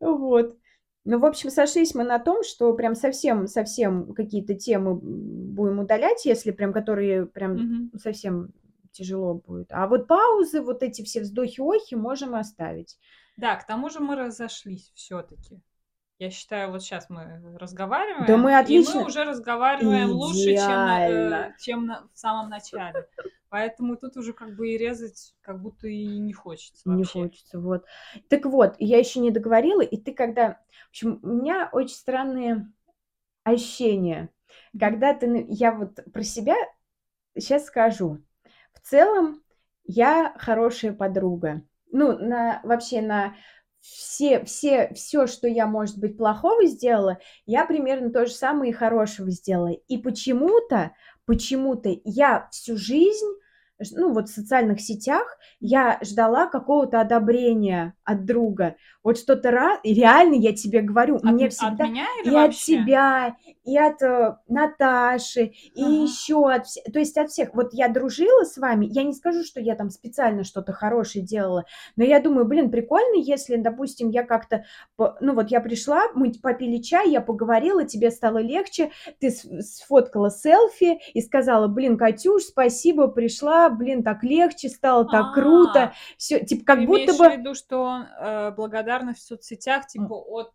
Вот. Ну, в общем, сошлись мы на том, что прям совсем-совсем какие-то темы будем удалять, если прям которые прям mm-hmm. совсем тяжело будет. А вот паузы, вот эти все вздохи-охи можем оставить. Да, к тому же мы разошлись все-таки. Я считаю, вот сейчас мы разговариваем, да мы отлично. и мы уже разговариваем Идеально. лучше, чем, на, э, чем на, в самом начале. Поэтому тут уже как бы и резать как будто и не хочется вообще. Не хочется, вот. Так вот, я еще не договорила, и ты когда... В общем, у меня очень странные ощущения. Когда ты... Я вот про себя сейчас скажу. В целом, я хорошая подруга. Ну, на, вообще на все, все, все, что я, может быть, плохого сделала, я примерно то же самое и хорошего сделала. И почему-то, почему-то я всю жизнь ну вот в социальных сетях я ждала какого-то одобрения от друга. Вот что-то раз, и реально я тебе говорю, от, мне всегда от меня или и вообще? от тебя, и от э, Наташи, и ага. еще от всех, то есть от всех. Вот я дружила с вами, я не скажу, что я там специально что-то хорошее делала, но я думаю, блин, прикольно, если, допустим, я как-то, ну вот я пришла, мы попили чай, я поговорила, тебе стало легче, ты сфоткала селфи и сказала, блин, Катюш, спасибо, пришла, блин, так легче стало, так круто, А, все, типа как Ты будто имеешь в бы, виду, что э, благодарность в соцсетях, типа, от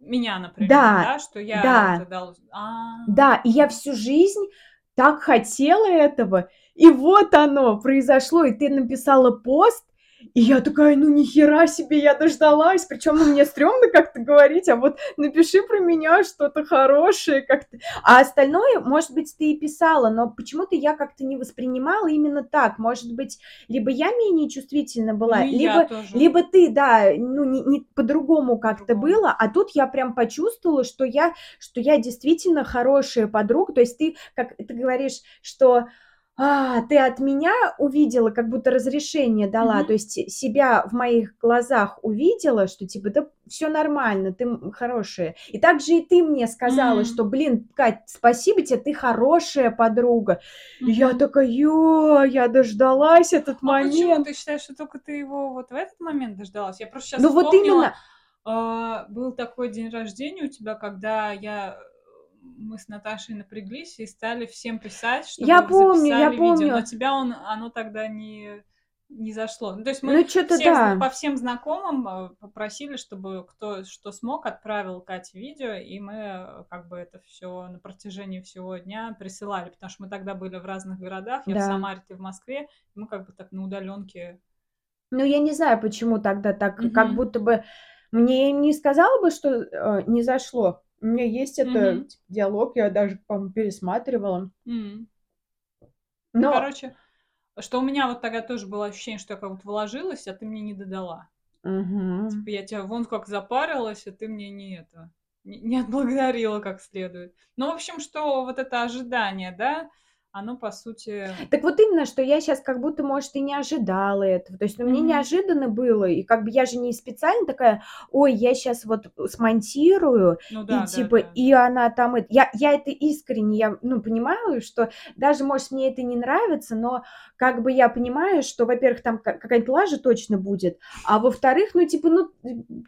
меня, например, да, да, что я да, дал... А, да, и я всю жизнь так хотела этого, и вот оно произошло, и ты написала пост, и я такая, ну ни хера себе, я дождалась. Причем ну, мне стрёмно как-то говорить, а вот напиши про меня что-то хорошее как-то. А остальное, может быть, ты и писала, но почему-то я как-то не воспринимала именно так. Может быть, либо я менее чувствительна была, ну, и либо, либо ты, да, ну не, не по-другому как-то По-другому. было, а тут я прям почувствовала, что я, что я действительно хорошая подруга. То есть ты, как ты говоришь, что а, ты от меня увидела, как будто разрешение дала, Мгм. то есть себя в моих глазах увидела, что типа, да все нормально, ты хорошая. И также и ты мне сказала, М, что, блин, Кать, спасибо тебе, ты хорошая подруга. И я такая, ё, я дождалась этот А почему момент. ты считаешь, что только ты его вот в этот момент дождалась? Я просто сейчас Ну вот вспомнила, именно, а, был такой день рождения у тебя, когда я мы с Наташей напряглись и стали всем писать, я чтобы помню, я записали видео. Но помню. тебя он, оно тогда не, не зашло. Ну, то есть мы Ну всех, да, по всем знакомым э, попросили, чтобы кто что смог, отправил Кате видео, и мы э, как бы это все на протяжении всего дня присылали, потому что мы тогда были в разных городах, я в да. Самаре, ты в Москве, и мы как бы так на удаленке. Ну я не знаю, почему тогда так, как Мгм. будто бы мне не сказала бы, что э, не зашло. У меня есть это Мгм. типа, диалог, я даже, по-моему, пересматривала. Ну, Но короче, что у меня вот тогда тоже было ощущение, что я как будто вложилась, а ты мне не додала. Мгм. Типа я тебя вон как запарилась, а ты мне не это, не отблагодарила как следует. Ну, в общем, что вот это ожидание, да, оно по сути... Так вот именно, что я сейчас как будто, может, и не ожидала этого. То есть, ну, мне Мгм. неожиданно было, и как бы я же не специально такая, ой, я сейчас вот смонтирую, Ну и да, да, типа, да. и она там... это- Я, я это искренне, я, ну, понимаю, что даже, может, мне это не нравится, но как бы я понимаю, что, во-первых, там ка- какая-то лажа точно будет, а во-вторых, ну, типа, ну,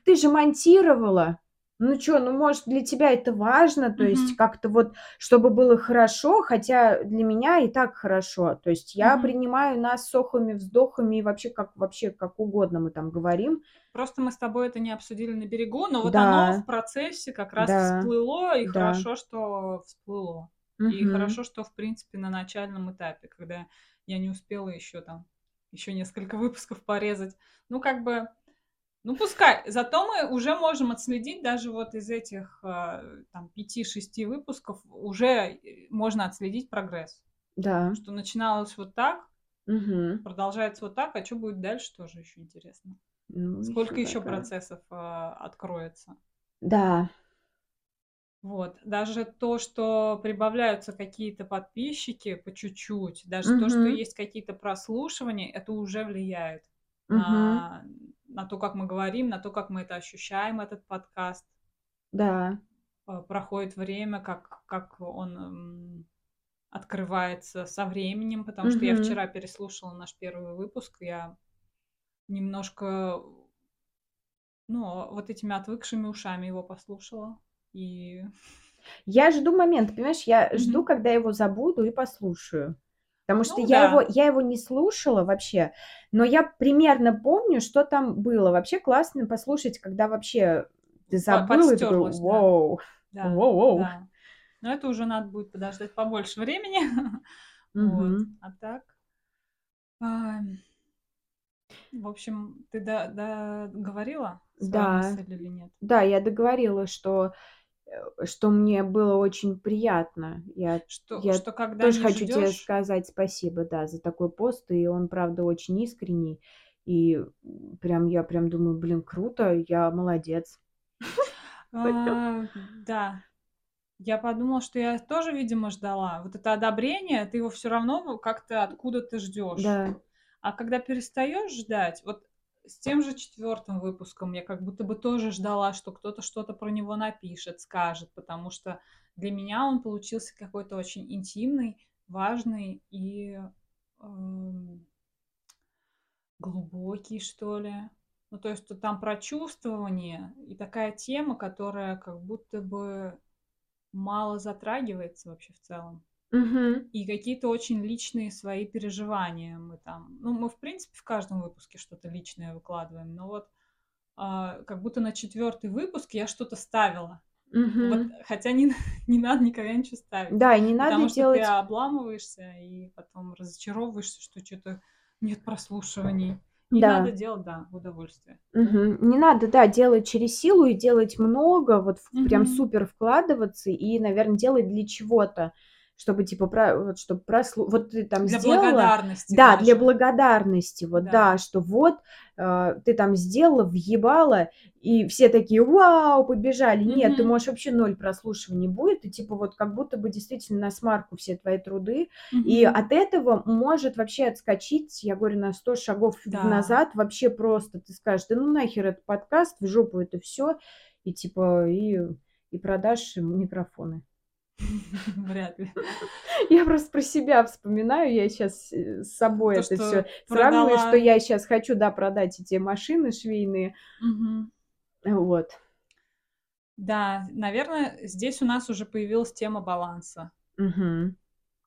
ты же монтировала. Ну что, ну может для тебя это важно, то есть Мгм. как-то вот, чтобы было хорошо, хотя для меня и так хорошо. То есть я Мгм. принимаю нас с охами, вздохами и вообще как вообще как угодно мы там говорим. Просто мы с тобой это не обсудили на берегу, но вот оно в Да, процессе как раз да, всплыло, и да. хорошо, что всплыло. И Мгм. хорошо, что, в принципе, на начальном этапе, когда я не успела еще там, еще несколько выпусков порезать. Ну, как бы, ну, пускай. Зато мы уже можем отследить даже вот из этих а, там 5-6 выпусков, уже э, можно отследить прогресс. Да. Что начиналось вот так, Мгм. продолжается вот так, а что будет дальше, тоже еще интересно. Ну, Сколько еще такая. процессов а, откроется. Да. Вот. Даже то, что прибавляются какие-то подписчики по чуть-чуть, даже то, что есть какие-то прослушивания, это уже влияет Мгм. на, на то, как мы говорим, на то, как мы это ощущаем, этот подкаст. Да. Э, проходит время, как, как он открывается со временем, потому что я вчера переслушала наш первый выпуск, я немножко, ну, вот этими отвыкшими ушами его послушала, и... Я жду момент, понимаешь, я жду, когда его забуду и послушаю. Потому что Ну я его, да, я его не слушала вообще, но я примерно помню, что там было. Вообще классно послушать, когда вообще ты забыл и такой, подстерлась, да, вау, воу-воу. да. Но это уже надо будет подождать побольше времени. Вот. А так, а, в общем, ты до, до- говорила Да, или нет? да, я договорила, что, что мне было очень приятно. Я, Что, я что когда тоже хочу тебе ждешь, сказать спасибо, да, за такой пост, и он, правда, очень искренний. И прям я прям думаю, блин, круто, я молодец. а, да, я подумала, что я тоже, видимо, ждала. Вот это одобрение, ты его все равно как-то откуда-то ждешь. Да. А когда перестаешь ждать, вот с тем же четвертым выпуском я как будто бы тоже ждала, что кто-то что-то про него напишет, скажет, потому что для меня он получился какой-то очень интимный, важный и эм, глубокий, что ли. Ну, то есть там про чувствование и такая тема, которая как будто бы мало затрагивается вообще в целом. Мгм. И какие-то очень личные свои переживания мы там... Ну, мы, в принципе, в каждом выпуске что-то личное выкладываем, но вот а, как будто на четвертый выпуск я что-то ставила. Вот, Мгм. хотя не, не надо никогда ничего ставить. Да, и не надо Потому что ты делать... обламываешься и потом разочаровываешься, что что-то нет прослушиваний. Надо Да. делать, да, в удовольствие. Мгм. Не надо, да, делать через силу и делать много, вот в- прям супер вкладываться и, наверное, делать для чего-то, чтобы типа про, вот, чтобы прослу... Вот ты там Для сделала, благодарности да, для даже. благодарности, вот, Да. да, что вот э, ты там сделала, въебала, и все такие, вау, побежали. Нет, ты можешь вообще ноль прослушиваний будет, и типа вот как будто бы действительно на смарку все твои труды, и Мгм. от этого может вообще отскочить, я говорю, на 100 шагов Да. назад вообще просто. Ты скажешь, да ну нахер этот подкаст, в жопу это все, и типа, и, и продашь микрофоны. Вряд ли. Я просто про себя вспоминаю, я сейчас с собой То, это все сравниваю, что я сейчас хочу, да, продать эти машины швейные, вот. Да, наверное, здесь у нас уже появилась тема баланса.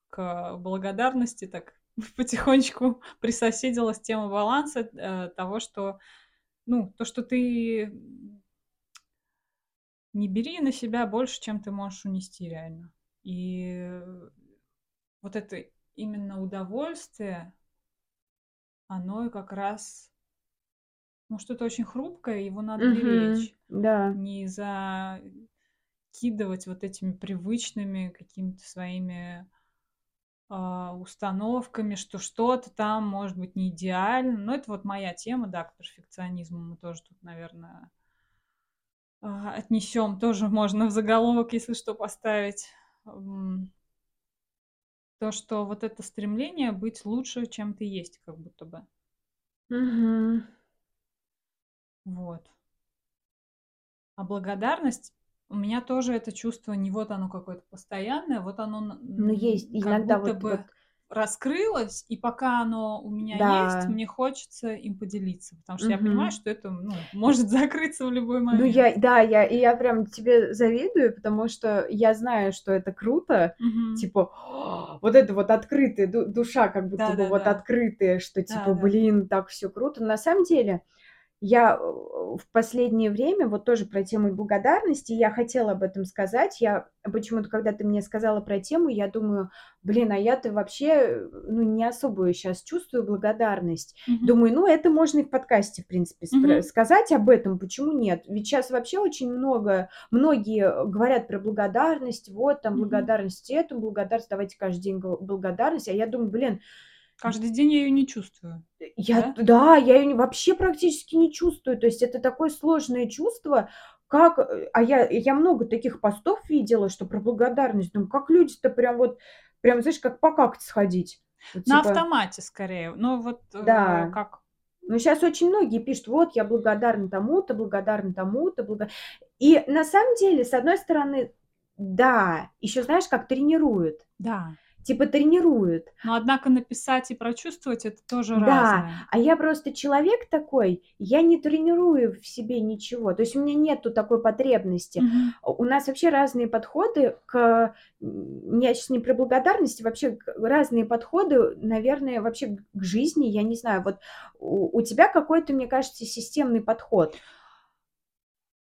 К благодарности так потихонечку присоседилась тема баланса э, того, что, ну, то, что ты не бери на себя больше, чем ты можешь унести реально. И вот это именно удовольствие, оно как раз, ну, что-то очень хрупкое, его надо Мгм. беречь. Да. Не закидывать вот этими привычными какими-то своими а, установками, что что-то там может быть не идеально. Но это вот моя тема, да, к перфекционизму мы тоже тут, наверное, отнесем. Тоже можно в заголовок, если что, поставить. То, что вот это стремление быть лучше, чем ты есть, как будто бы. Мгм. Вот. А благодарность, у меня тоже это чувство, не вот оно какое-то постоянное, вот оно н- Ну, есть иногда вот, бы вот, раскрылось, и пока оно у меня есть, да. мне хочется им поделиться, потому что я понимаю, что это ну, может закрыться в любой Ну, момент. я, да, я, и я прям тебе завидую, потому что я знаю, что это круто, Мгм. типа, «О, вот это вот открытая ду- душа, как будто бы вот Да-да-да. открытая, что типа, Да-да. блин, так все круто. На самом деле, я э, в последнее время, вот тоже про тему благодарности, я хотела об этом сказать. Я почему-то, когда ты мне сказала про тему, я думаю, блин, а я-то вообще, ну, не особо сейчас чувствую благодарность. Мгм. Думаю, ну, это можно и в подкасте, в принципе, Мгм. сказать об этом, почему нет? Ведь сейчас вообще очень много, многие говорят про благодарность, вот там благодарность эту, благодарность, давайте каждый день благодарность, а я думаю, блин, Каждый день я ее не чувствую. я, Да? да, я ее вообще практически не чувствую, то есть это такое сложное чувство, как, э, а я, я много таких постов видела, что про благодарность, думаю, как люди-то прям вот, прям, знаешь, как покакать сходить, Вот На типа, автомате скорее. Ну вот э, да, как Ну, сейчас очень многие пишут, вот, я благодарна тому-то, благодарна тому-то, благо... И на самом деле, с одной стороны, да, еще знаешь, как тренируют. Да. Типа тренируют. Но однако написать и прочувствовать это тоже Да, разное. а я просто человек такой, я не тренирую в себе ничего. То есть у меня нету такой потребности. Мгм. У нас вообще разные подходы к... Я сейчас не про благодарность, вообще разные подходы, наверное, вообще к к жизни, я не знаю. Вот у, у тебя какой-то, мне кажется, системный подход.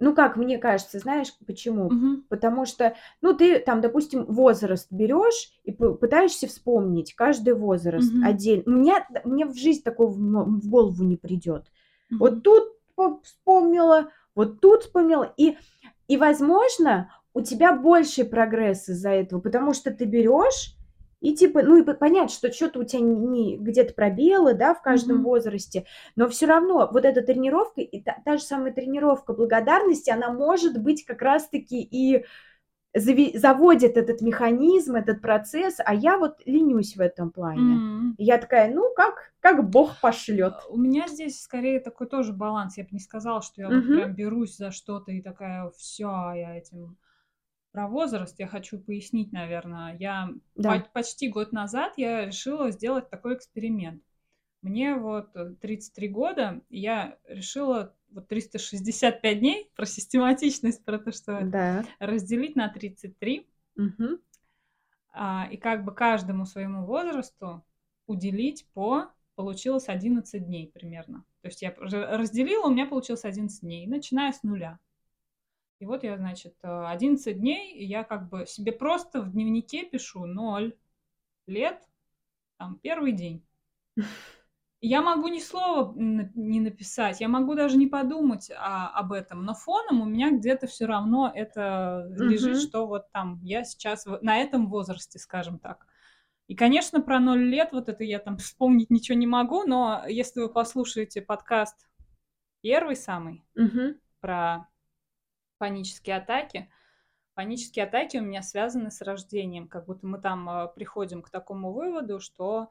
Ну, как мне кажется, знаешь почему? Мгм. Потому что, ну, ты там, допустим, возраст берешь и пытаешься вспомнить каждый возраст Мгм. отдельно. Меня, мне в жизнь такого в голову не придет. Мгм. Вот тут по- вспомнила, вот тут вспомнила. И, и, возможно, у тебя больший прогресс из-за этого, потому что ты берешь и типа, ну и п- понятно, что что-то у тебя не, не- где-то пробелы, да, в каждом Мгм. возрасте, но все равно вот эта тренировка, и та, та же самая тренировка благодарности, она может быть как раз-таки и заводит этот механизм, этот процесс, а я вот ленюсь в этом плане. И Я такая, ну как, как Бог пошлет. У меня здесь скорее такой тоже баланс. Я бы не сказала, что я вот Мгм. прям берусь за что-то и такая, все, я этим... Про возраст я хочу пояснить, наверное. Я Да. по- почти год назад я решила сделать такой эксперимент. Мне вот э, 33 года, и я решила вот 365 дней про систематичность, про то, что Да. разделить на 33, Мгм. а, и как бы каждому своему возрасту уделить по, получилось 11 дней примерно. То есть я разделила, у меня получилось 11 дней, начиная с нуля. И вот я, значит, э, 11 дней, и я как бы себе просто в дневнике пишу 0 лет, там, первый день. Я могу ни слова не написать, я могу даже не подумать а, об этом, но фоном у меня где-то все равно это лежит, Мгм. что вот там я сейчас на этом возрасте, скажем так. И, конечно, про ноль лет вот это я там вспомнить ничего не могу, но если вы послушаете подкаст первый самый Мгм. про панические атаки, панические атаки у меня связаны с рождением, как будто мы там э, приходим к такому выводу, что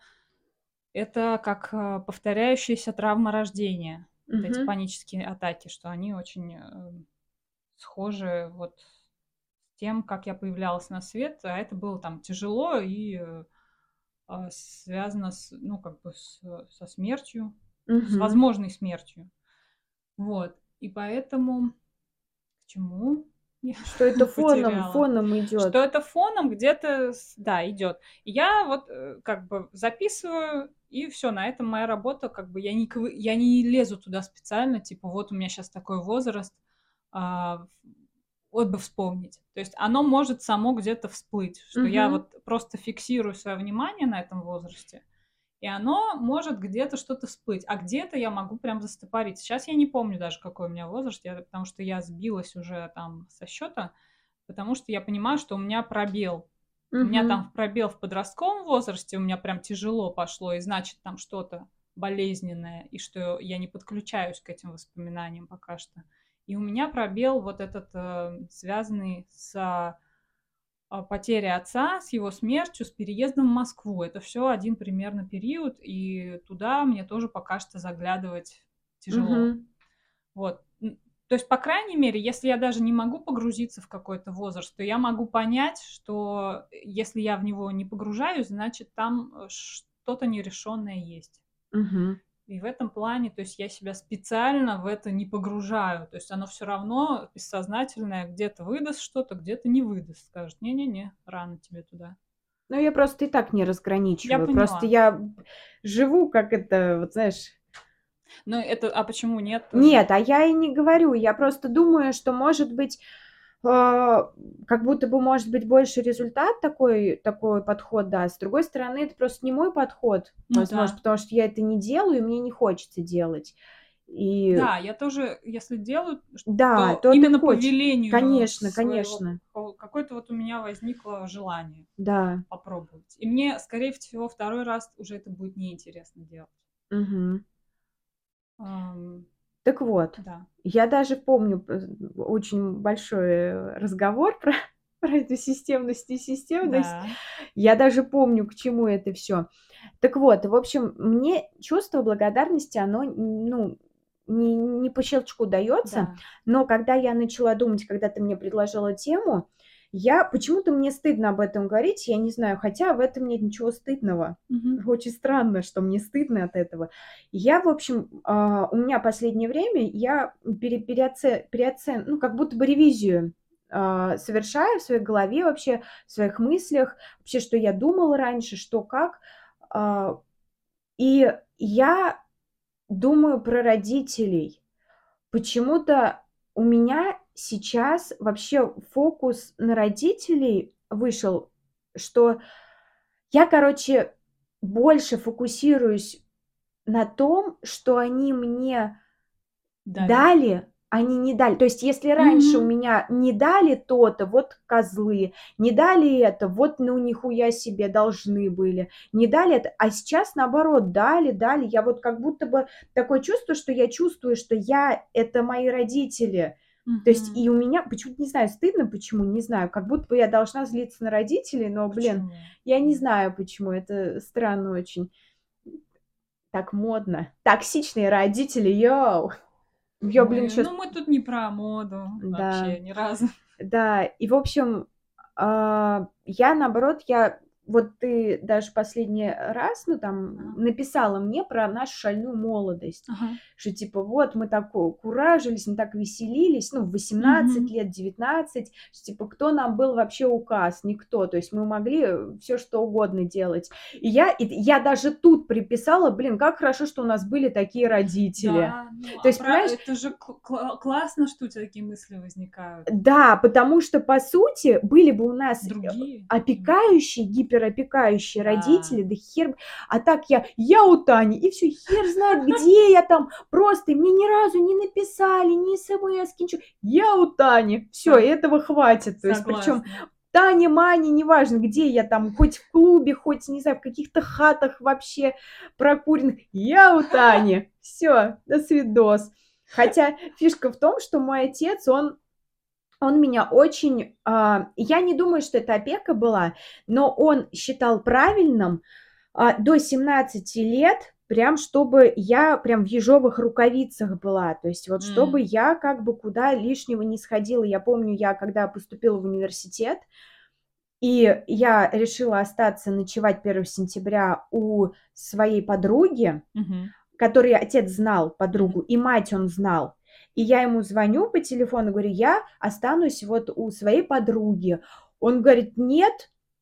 это как э, повторяющаяся травма рождения, вот эти панические атаки, что они очень э, схожи вот с тем, как я появлялась на свет, а это было там тяжело и э, а, связано с, ну, как бы с, со смертью, с Мгм. возможной смертью. Вот. И поэтому к чему я Что это фоном, потеряла? фоном идет. Что это фоном где-то, да, идет. Я вот э, как бы записываю, и все, на этом моя работа, как бы я не, я не лезу туда специально, типа вот у меня сейчас такой возраст, а, вот бы вспомнить. То есть оно может само где-то всплыть, что я Мгм. вот просто фиксирую свое внимание на этом возрасте, и оно может где-то что-то всплыть, а где-то я могу прям застопорить. Сейчас я не помню даже, какой у меня возраст, я- потому что я сбилась уже там со счета, потому что я понимаю, что у меня пробел. У меня там пробел в подростковом возрасте, у меня прям тяжело пошло, и значит там что-то болезненное, и что я не подключаюсь к этим воспоминаниям пока что. И у меня пробел вот этот, э, связанный с а, потерей отца, с его смертью, с переездом в Москву. Это все один примерно период, и туда мне тоже пока что заглядывать тяжело. Мгм. Вот. То есть, по крайней мере, если я даже не могу погрузиться в какой-то возраст, то я могу понять, что если я в него не погружаюсь, значит, там э, что-то нерешенное есть. Мгм. И в этом плане, то есть я себя специально в это не погружаю. То есть оно все равно бессознательное где-то выдаст что-то, где-то не выдаст. Скажет, не-не-не, рано тебе туда. Ну, я просто и так не разграничиваю. поняла. Просто я живу, как это, вот знаешь... Ну, это, а почему нет? Нет, а я и не говорю. Я просто думаю, что, может быть, как будто бы, может быть, больше результат такой, такой подход даст. С другой стороны, это просто не мой подход, Ну возможно, да. потому что я это не делаю, и мне не хочется делать. И Да, я тоже, если делаю, да, то то именно по велению Конечно, своего- конечно. ко- Какое-то вот у меня возникло желание Да. попробовать. И мне, скорее всего, второй раз уже это будет неинтересно делать. Мгм. Ам, Так вот, да. я даже помню э, очень большой разговор про, про эту системность и системность. Да. Я даже помню, к чему это все. Так вот, в общем, мне чувство благодарности, оно, ну, не, не по щелчку дается, Да. но когда я начала думать, когда ты мне предложила тему, я почему-то мне стыдно об этом говорить, я не знаю, хотя в этом нет ничего стыдного. Мгм. Очень странно, что мне стыдно от этого. Я, в общем, а, у меня последнее время я пере, переоце- переоцен- ну, как будто бы ревизию а, совершаю в своей голове вообще, в своих мыслях, вообще, что я думала раньше, что как. А, и я думаю про родителей. Почему-то у меня сейчас вообще фокус на родителей вышел, что я, короче, больше фокусируюсь на том, что они мне Дали. дали, они не дали. То есть, если раньше у Мгм. меня не дали то-то, вот козлы, не дали это, вот ну нихуя себе должны были, не дали это, а сейчас наоборот дали, дали. Я вот как будто бы такое чувство, что я чувствую, что я это мои родители. То есть и у меня почему-то не знаю, стыдно почему, не знаю, как будто бы я должна злиться на родителей, но, блин, Почему? я не знаю почему, это странно очень. Так модно. Токсичные родители, йоу! Я, блин, Мы- сейчас Ну, мы тут не про моду Да. вообще ни разу. Да, и в общем, а, я наоборот, я вот ты даже последний раз, ну там, Ага. написала мне про нашу шальную молодость, Ага. что типа вот мы так ку- куражились, мы так веселились, ну в 18 Мгм. лет, 19, что, типа кто нам был вообще указ, никто, то есть мы могли все что угодно делать. И я, и я даже тут приписала, блин, как хорошо, что у нас были такие родители. Да, ну, То а есть, понимаешь- это же кл- кла- классно, что у тебя такие мысли возникают. Да, потому что, по сути, были бы у нас Другие. опекающие, гиперопекающие Да. родители, да хер... А так я, я у Тани, и все, хер знает, где я там, просто, и мне ни разу не написали, ни смс, ничего. Я у Тани, все, этого хватит. То есть, причем. Таня, Маня, неважно, где я там, хоть в клубе, хоть, не знаю, в каких-то хатах вообще прокуренных, я у Тани. Все, до свидос. Хотя фишка в том, что мой отец, он он меня очень... а, я не думаю, что это опека была, но он считал правильным а, до 17 лет, прям чтобы я прям в ежовых рукавицах была. То есть вот чтобы М. я как бы куда лишнего не сходила. Я помню, я когда поступила в университет, и я решила остаться ночевать 1 сентября у своей подруги, Мгм. который отец знал подругу, и мать он знал. И я ему звоню по телефону, говорю, я останусь вот у своей подруги. Он говорит, нет,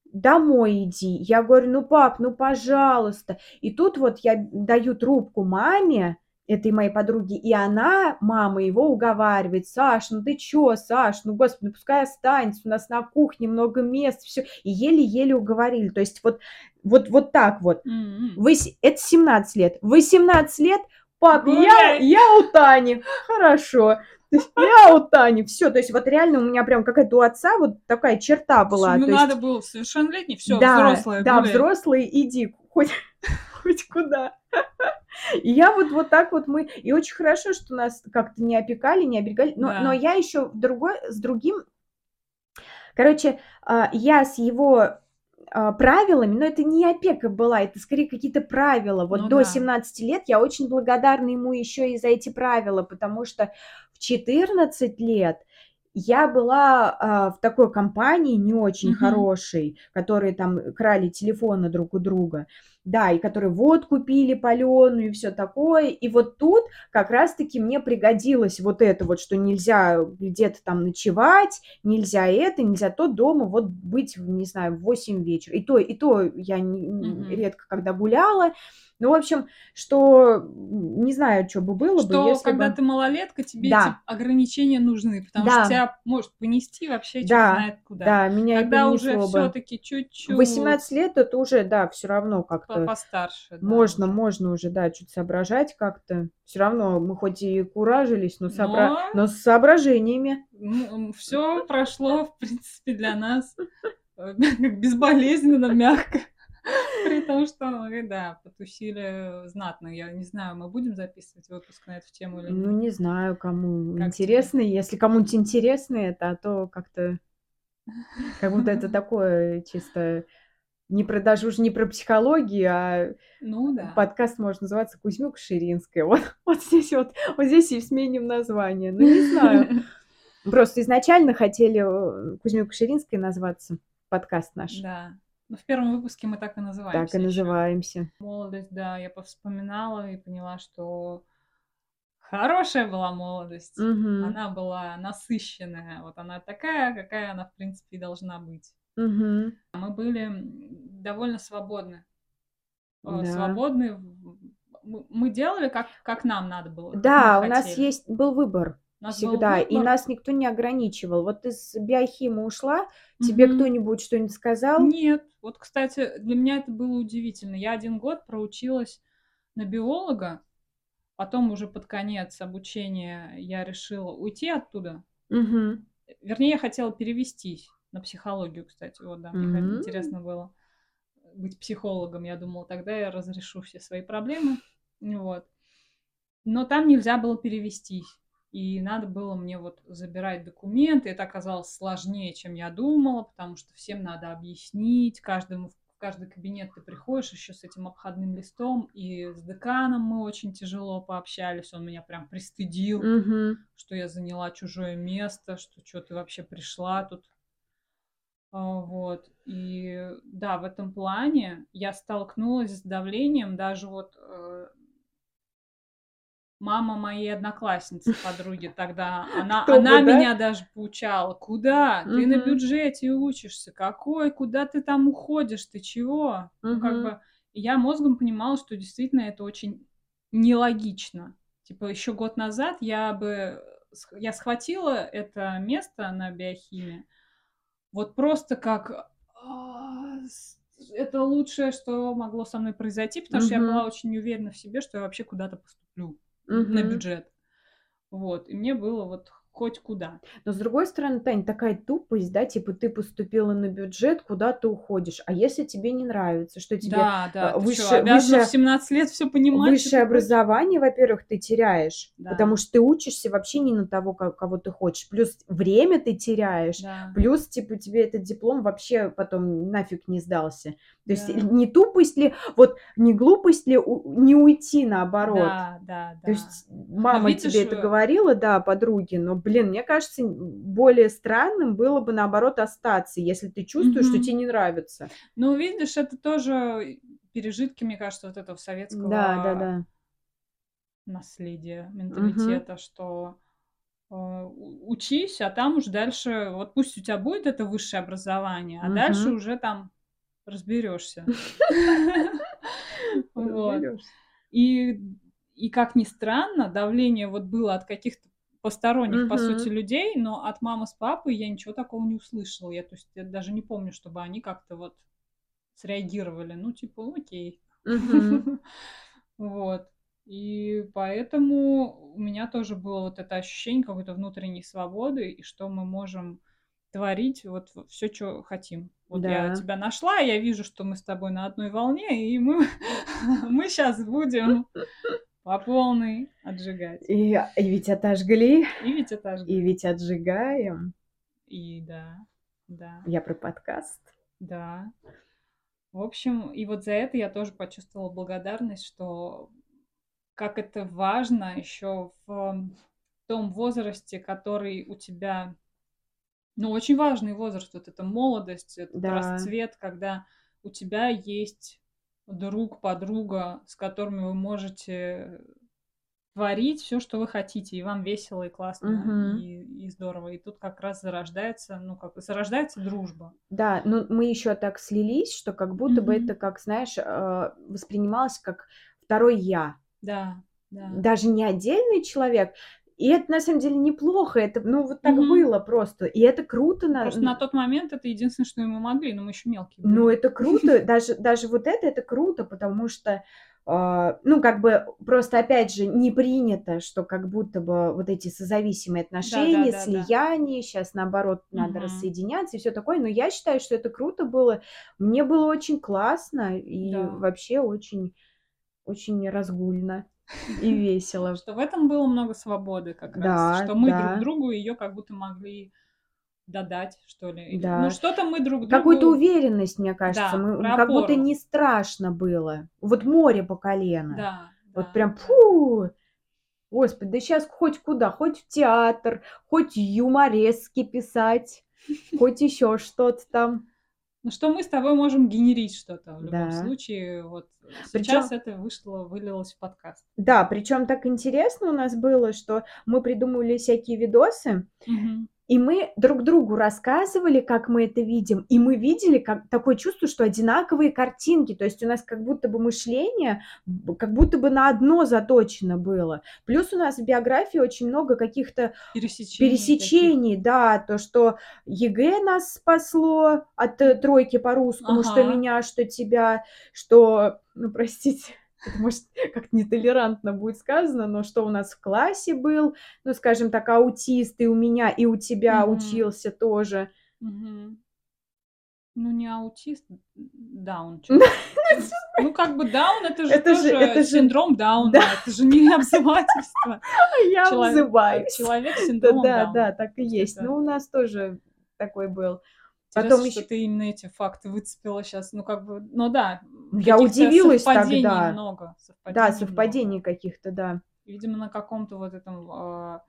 домой иди. Я говорю, ну, пап, ну, пожалуйста. И тут вот я даю трубку маме, этой моей подруги, и она, мама, его уговаривает. Саш, ну ты чё, Саш, ну, господи, ну пускай останется, у нас на кухне много мест, все. И еле-еле уговорили. То есть вот, вот, вот так вот. М-м. Вось- это 17 лет. 18 лет, пап, я, я у Тани. Хорошо. То есть я у Тани. Все, то есть вот реально у меня прям какая-то у отца вот такая черта была. Есть, надо было совершеннолетний, все, да, взрослая, да, гуляй. взрослый, иди хоть, хоть куда. И я вот, вот так вот мы... И очень хорошо, что нас как-то не опекали, не оберегали. Но, Да. но я еще другой, с другим... Короче, а, я с его правилами, но это не опека была, это скорее какие-то правила. Вот Ну до да. 17 лет я очень благодарна ему еще и за эти правила, потому что в 14 лет я была а, в такой компании не очень Мгм. хорошей, которые там крали телефоны друг у друга, да, и которые водку пили паленую и все такое. И вот тут как раз-таки мне пригодилось вот это вот, что нельзя где-то там ночевать, нельзя это, нельзя то дома вот быть, не знаю, в 8 вечера. И то, и то я не- Мгм. редко когда гуляла. Ну, в общем, что не знаю, что бы было бы, Что если когда бы... ты малолетка, тебе Да. эти ограничения нужны, потому Да. что тебя может понести вообще Да, знает куда. Да, меня и Когда уже понесло бы. все-таки чуть-чуть 18 лет это уже, да, все равно по- как-то постарше. да, можно, уже. можно уже, да, чуть соображать как-то. Все равно мы хоть и куражились, но, сообра- Но- но с соображениями. все прошло, в принципе, для нас э, безболезненно, мягко. При том, что мы, да, потусили знатно. Я не знаю, мы будем записывать выпуск на эту тему или Ну, нет. не знаю, кому Как интересно. Если кому-нибудь интересно это, а то как-то... Как будто это такое чисто не про даже уже не про психологию, а Ну да. подкаст может называться Кузьмюк Ширинская. Вот, вот здесь вот, вот здесь и сменим название. Ну, не знаю. Просто изначально хотели э, Кузьмюк Ширинской назваться, подкаст наш. Да. Ну, в первом выпуске мы так и называемся. Так и называемся. Молодость, да, я повспоминала и поняла, что хорошая была молодость. Мгм. Она была насыщенная. Вот она такая, какая она, в принципе, и должна быть. Мгм. Мы были довольно свободны. Э, Да. Свободны. Мы делали, как, как нам надо было. Да, у нас есть был выбор нас был всегда, и выбор. нас никто не ограничивал. Вот ты с биохима ушла, тебе Мгм. кто-нибудь что-нибудь сказал? Нет. Вот, кстати, для меня это было удивительно. Я один год проучилась на биолога, потом уже под конец обучения я решила уйти оттуда. Мгм. Вернее, я хотела перевестись на психологию, кстати. Вот, да, мне М. интересно было быть психологом. Я думала, тогда я разрешу все свои проблемы. Вот. Но там нельзя было перевестись. И надо было мне вот забирать документы. Это оказалось сложнее, чем я думала, потому что всем надо объяснить. Каждому в каждый кабинет ты приходишь еще с этим обходным листом. И с деканом мы очень тяжело пообщались. Он меня прям пристыдил Мгм. что я заняла чужое место, что что ты вообще пришла тут. А, Вот. И да, в этом плане я столкнулась с давлением даже вот э, мама моей одноклассницы, подруги тогда, она, Кто бы, она да? меня даже поучала. Куда? Ты на бюджете учишься. Какой? Куда ты там уходишь? Ты чего? Ну, как бы я мозгом понимала, что действительно это очень нелогично. Типа еще год назад я бы я схватила это место на биохимии вот просто как а, это лучшее, что могло со мной произойти, потому что я была очень уверена в себе, что я вообще куда-то поступлю на бюджет. Вот. И мне было вот хоть куда. Но с другой стороны, Тань, такая тупость, да, типа ты поступила на бюджет, куда ты уходишь? А если тебе не нравится, что тебе Да, да. Ты выше- что, обязана выше- в 17 лет все понимать? высшее что ты образование, во-первых, ты теряешь, Да. потому что ты учишься вообще не на того, ко- кого ты хочешь. Плюс время ты теряешь, Да. плюс, типа, тебе этот диплом вообще потом нафиг не сдался. То есть Да. не тупость ли, вот не глупость ли у- не уйти наоборот. Да, да, да. То есть мама видишь, тебе это э, говорила, да, подруги, но, блин, мне кажется, более странным было бы, наоборот, остаться, если ты чувствуешь, что Мгм. тебе не нравится. Ну, видишь, это тоже пережитки, мне кажется, вот этого советского Да, да, да. наследия, менталитета, что э, учись, а там уже дальше, вот пусть у тебя будет это высшее образование, а дальше Мгм. уже там разберешься. И, и как ни странно, давление вот было от каких-то посторонних, по Мгм. сути, людей, но от мамы с папой я ничего такого не услышала. Я, то есть, я даже не помню, чтобы они как-то вот среагировали. Ну, типа, окей. Мгм. Вот. И поэтому у меня тоже было вот это ощущение какой-то внутренней свободы, и что мы можем творить вот все, что хотим. Вот я Да. тебя нашла, я вижу, что мы с тобой на одной волне, и мы, мы сейчас будем по полной отжигать. И, и ведь отожгли, И ведь это и ведь отжигаем. И да, да, Я про подкаст. да. В общем, и вот за это я тоже почувствовала благодарность, что как это важно еще в том возрасте, который у тебя, ну, очень важный возраст, вот эта молодость, этот Да. расцвет, когда у тебя есть друг, подруга, с которыми вы можете творить все, что вы хотите, и вам весело, и классно, Мгм. и, и здорово. И тут как раз зарождается, ну, как зарождается дружба. Да, но мы еще так слились, что как будто бы Мгм. это, как, знаешь, э, воспринималось как второй я. Да, да. Даже не отдельный человек. И это на самом деле неплохо. Это, ну, вот так Мгм. было просто. И это круто. на- Просто на тот момент это единственное, что мы могли, но мы еще мелкие были. Ну, это круто, даже, даже вот это, это круто, потому что, а, ну, как бы, просто, опять же, не принято, что как будто бы вот эти созависимые отношения, да, да. слияние, сейчас, наоборот, надо Мгм. рассоединяться и все такое, но я считаю, что это круто было, мне было очень классно и Да. вообще очень, очень разгульно и весело. Что в этом было много свободы как Да, раз. Что мы да. друг другу ее как будто могли додать, что ли. Да. Ну, что-то мы друг другу... Какую-то уверенность, мне кажется. Да, мы, как будто опору. не страшно было. Вот море по колено. Да, Вот да, прям фу. Господи, да сейчас хоть куда, хоть в театр, хоть юморески писать, хоть еще что-то там. Ну, что мы с тобой можем генерить что-то в любом Да. случае. Вот Причем- сейчас это вышло, вылилось в подкаст. Да, причем так интересно у нас было, что мы придумывали всякие видосы, Мгм. И мы друг другу рассказывали, как мы это видим, и мы видели как такое чувство, что одинаковые картинки, то есть у нас как будто бы мышление, как будто бы на одно заточено было. Плюс у нас в биографии очень много каких-то Пересечений. пересечений, да, то, что ЕГЭ нас спасло от э, тройки по русскому, что Ага. меня, что тебя, что, ну, простите, может, как-то нетолерантно будет сказано, но что у нас в классе был, ну, скажем так, аутист, и у меня, и у тебя Мгм. учился тоже. Мгм. Ну, не аутист, даун. чё- Ну, как бы даун, это же Это же- тоже это синдром Дауна, Да. это же не обзывательство. Я Человек- взываюсь. Человек с Да, синдромом да, Дауна. да, так и есть Ну, у нас тоже такой был. Потом что ещё- ты именно эти факты выцепила сейчас. Ну, как бы, ну да. Я удивилась совпадений тогда. много. Да, совпадений совпадений много. каких-то, да. Видимо, на каком-то вот этом а,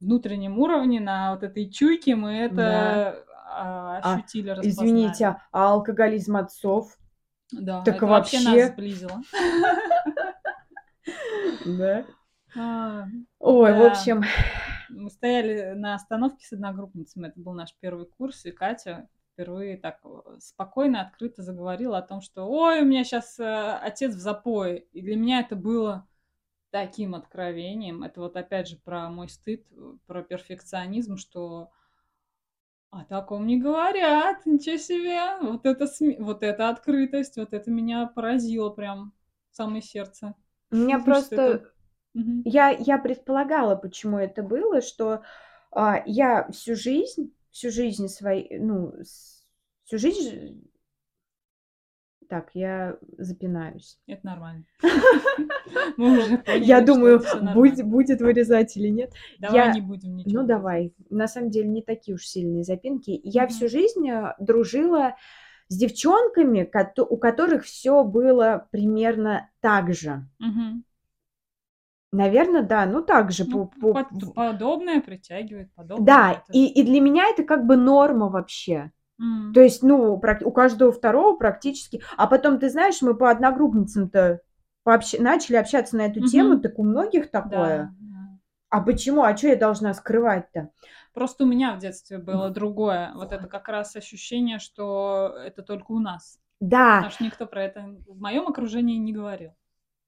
внутреннем уровне, на вот этой чуйке мы это а, А, ощутили, распознали. Извините, а алкоголизм отцов? Да, так это вообще вообще- нас сблизило. Да. А, Ой, в Да. общем, Мы стояли на остановке с одногруппницами, это был наш первый курс, и Катя впервые так э, спокойно, открыто заговорила о том, что «Ой, у меня сейчас отец в запое». И для меня это было таким откровением. Это вот опять же про мой стыд, э, про перфекционизм, что о таком не говорят, ничего себе. Вот это, сме- вот эта открытость, вот это меня поразило прям в самое сердце. у меня просто... это? Я, я предполагала, почему это было, что а, я всю жизнь, всю жизнь своей, ну, всю жизнь... Так, я запинаюсь. Это нормально. Я думаю, будет, вырезать или нет. Давай не будем ничего. Ну, давай. На самом деле не такие уж сильные запинки. Я всю жизнь э, дружила с девчонками, у которых все было примерно так же. Наверное, да, ну так же. Ну, по- по- подобное притягивает подобное. Да, это- и, и для меня это как бы норма вообще. М. То есть, ну, у каждого второго практически. А потом, ты знаешь, мы по одногруппницам-то пообщ- начали общаться на эту Мгм. тему, так у многих такое. да. А почему? А что я должна скрывать-то? Просто у меня в детстве было другое. Вот это как раз ощущение, что это только у нас. Да, Потому что никто про это в моем окружении не говорил.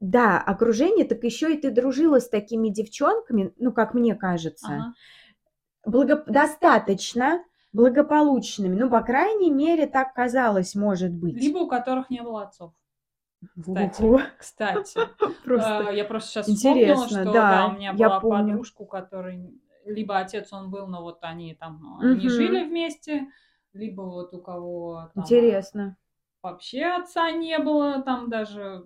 Да, окружение, так еще и ты дружила с такими девчонками, ну, как мне кажется, Ага. благо- достаточно благополучными. Ну, по крайней мере, так казалось, может быть. Либо у которых не было отцов. кстати. Ого, Кстати, Просто А, я просто сейчас интересно, вспомнила, что да, да, у меня была помню. подружка, у которой либо отец он был, но вот они там а, не Мгм. жили вместе, либо вот у кого там, а, интересно. Вообще отца не было, там даже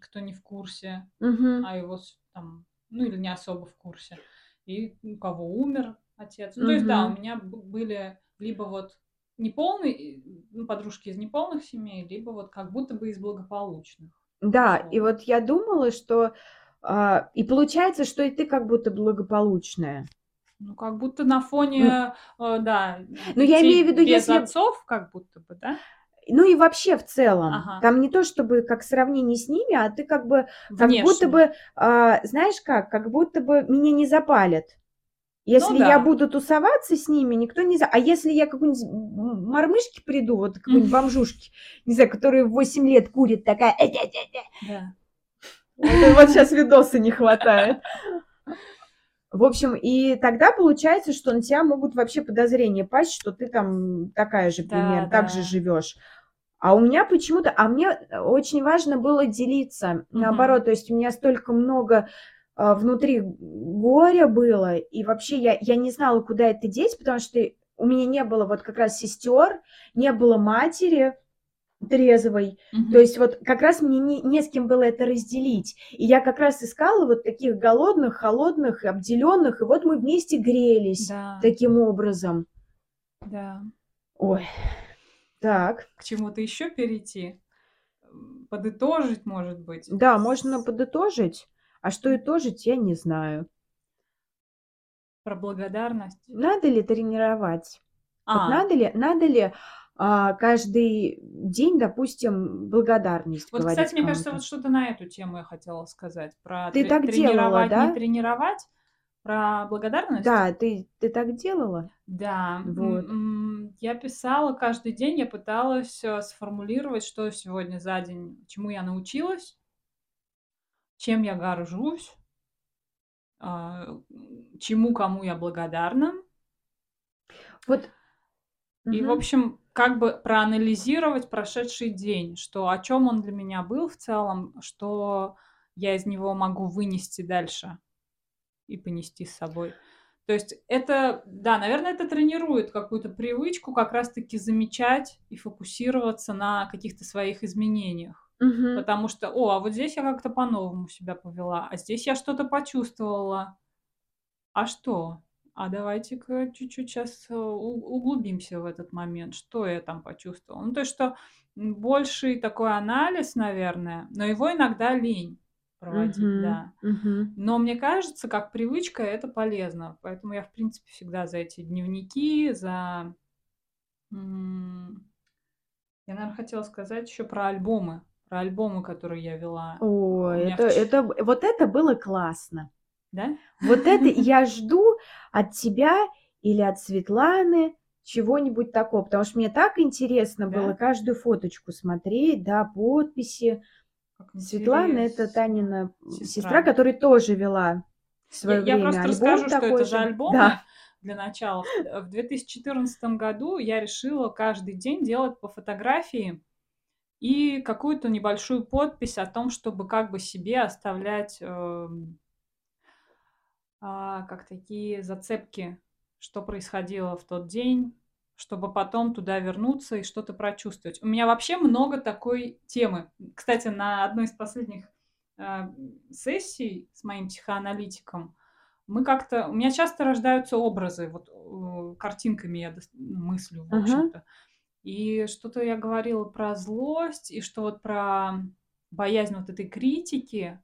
кто не в курсе, Мгм. а его там, ну или не особо в курсе, и у кого умер отец. Ну, то есть, да, у меня были либо вот неполные, ну, подружки из неполных семей, либо вот как будто бы из благополучных. Да, и условно. вот я думала, что... а, и получается, что и ты как будто благополучная. Ну, как будто на фоне, э, да, Ну, я имею в виду, без если- отцов, как будто бы, да? Ну и вообще в целом. Ага. Там не то чтобы как сравнение с ними, а ты как бы Как Внешне. будто бы, а, знаешь как, как будто бы меня не запалят. Если Ну да. я буду тусоваться с ними, никто не за... А если я какой-нибудь мормышки приду, вот какой-нибудь бомжушки, не знаю, которая в 8 лет курит, такая... Да. Вот, вот сейчас видоса не хватает. В общем, и тогда получается, что на тебя могут вообще подозрения пасть, что ты там такая же, Да, примерно, так же да. живешь. А у меня почему-то, а мне очень важно было делиться, наоборот, то есть у меня столько много а, внутри горя было, и вообще я, я не знала, куда это деть, потому что у меня не было вот как раз сестер, не было матери трезвой, Мгм. то есть вот как раз мне не, не с кем было это разделить. И я как раз искала вот таких голодных, холодных, обделенных, и вот мы вместе грелись Да. таким образом. Да. Ой. Так. К чему-то еще перейти? Подытожить, может быть? Да, можно подытожить. А что итожить, я не знаю. Про благодарность? Надо ли тренировать? Вот А, надо ли, надо ли каждый день, допустим, благодарность вот, говорить кстати, мне кажется, вот что-то на эту тему я хотела сказать. Про Ты тре- так делала, тренировать, не да? тренировать. Про благодарность? Да, ты, ты так делала? Да, Вот. я писала каждый день, я пыталась э, сформулировать, что сегодня за день, чему я научилась, чем я горжусь, а, чему кому я благодарна. Вот. И, в Мгм. общем, как бы проанализировать прошедший день, что о чем он для меня был в целом, что я из него могу вынести дальше и понести с собой. То есть это, да, наверное, это тренирует какую-то привычку как раз-таки замечать и фокусироваться на каких-то своих изменениях. Мгм. Потому что, о, а вот здесь я как-то по-новому себя повела, а здесь я что-то почувствовала. А что? А давайте-ка чуть-чуть сейчас углубимся в этот момент. Что я там почувствовала? Ну, то есть, что больший такой анализ, наверное, но его иногда лень проводить, Мгм. да. Мгм. Но мне кажется, как привычка это полезно. Поэтому я, в принципе, всегда за эти дневники, за... Я, наверное, хотела сказать еще про альбомы. Про альбомы, которые я вела. Меня это, в ч- это, вот это было классно. Да? Вот это я жду от тебя или от Светланы чего-нибудь такого, потому что мне так интересно Да? было каждую фоточку смотреть, да, подписи. Как Светлана это. Танина Сестра. сестра, которая тоже вела Я, свое я время просто альбом расскажу, что это же. альбомы Да. для начала. В в 2014 году я решила каждый день делать по фотографии и какую-то небольшую подпись о том, чтобы как бы себе оставлять эм, а, как такие зацепки, что происходило в тот день, чтобы потом туда вернуться и что-то прочувствовать. У меня вообще много такой темы. Кстати, на одной из последних э, сессий с моим психоаналитиком мы как-то... У меня часто рождаются образы, вот э, картинками я мыслю, в общем-то. И что-то я говорила про злость, и что вот про боязнь вот этой критики.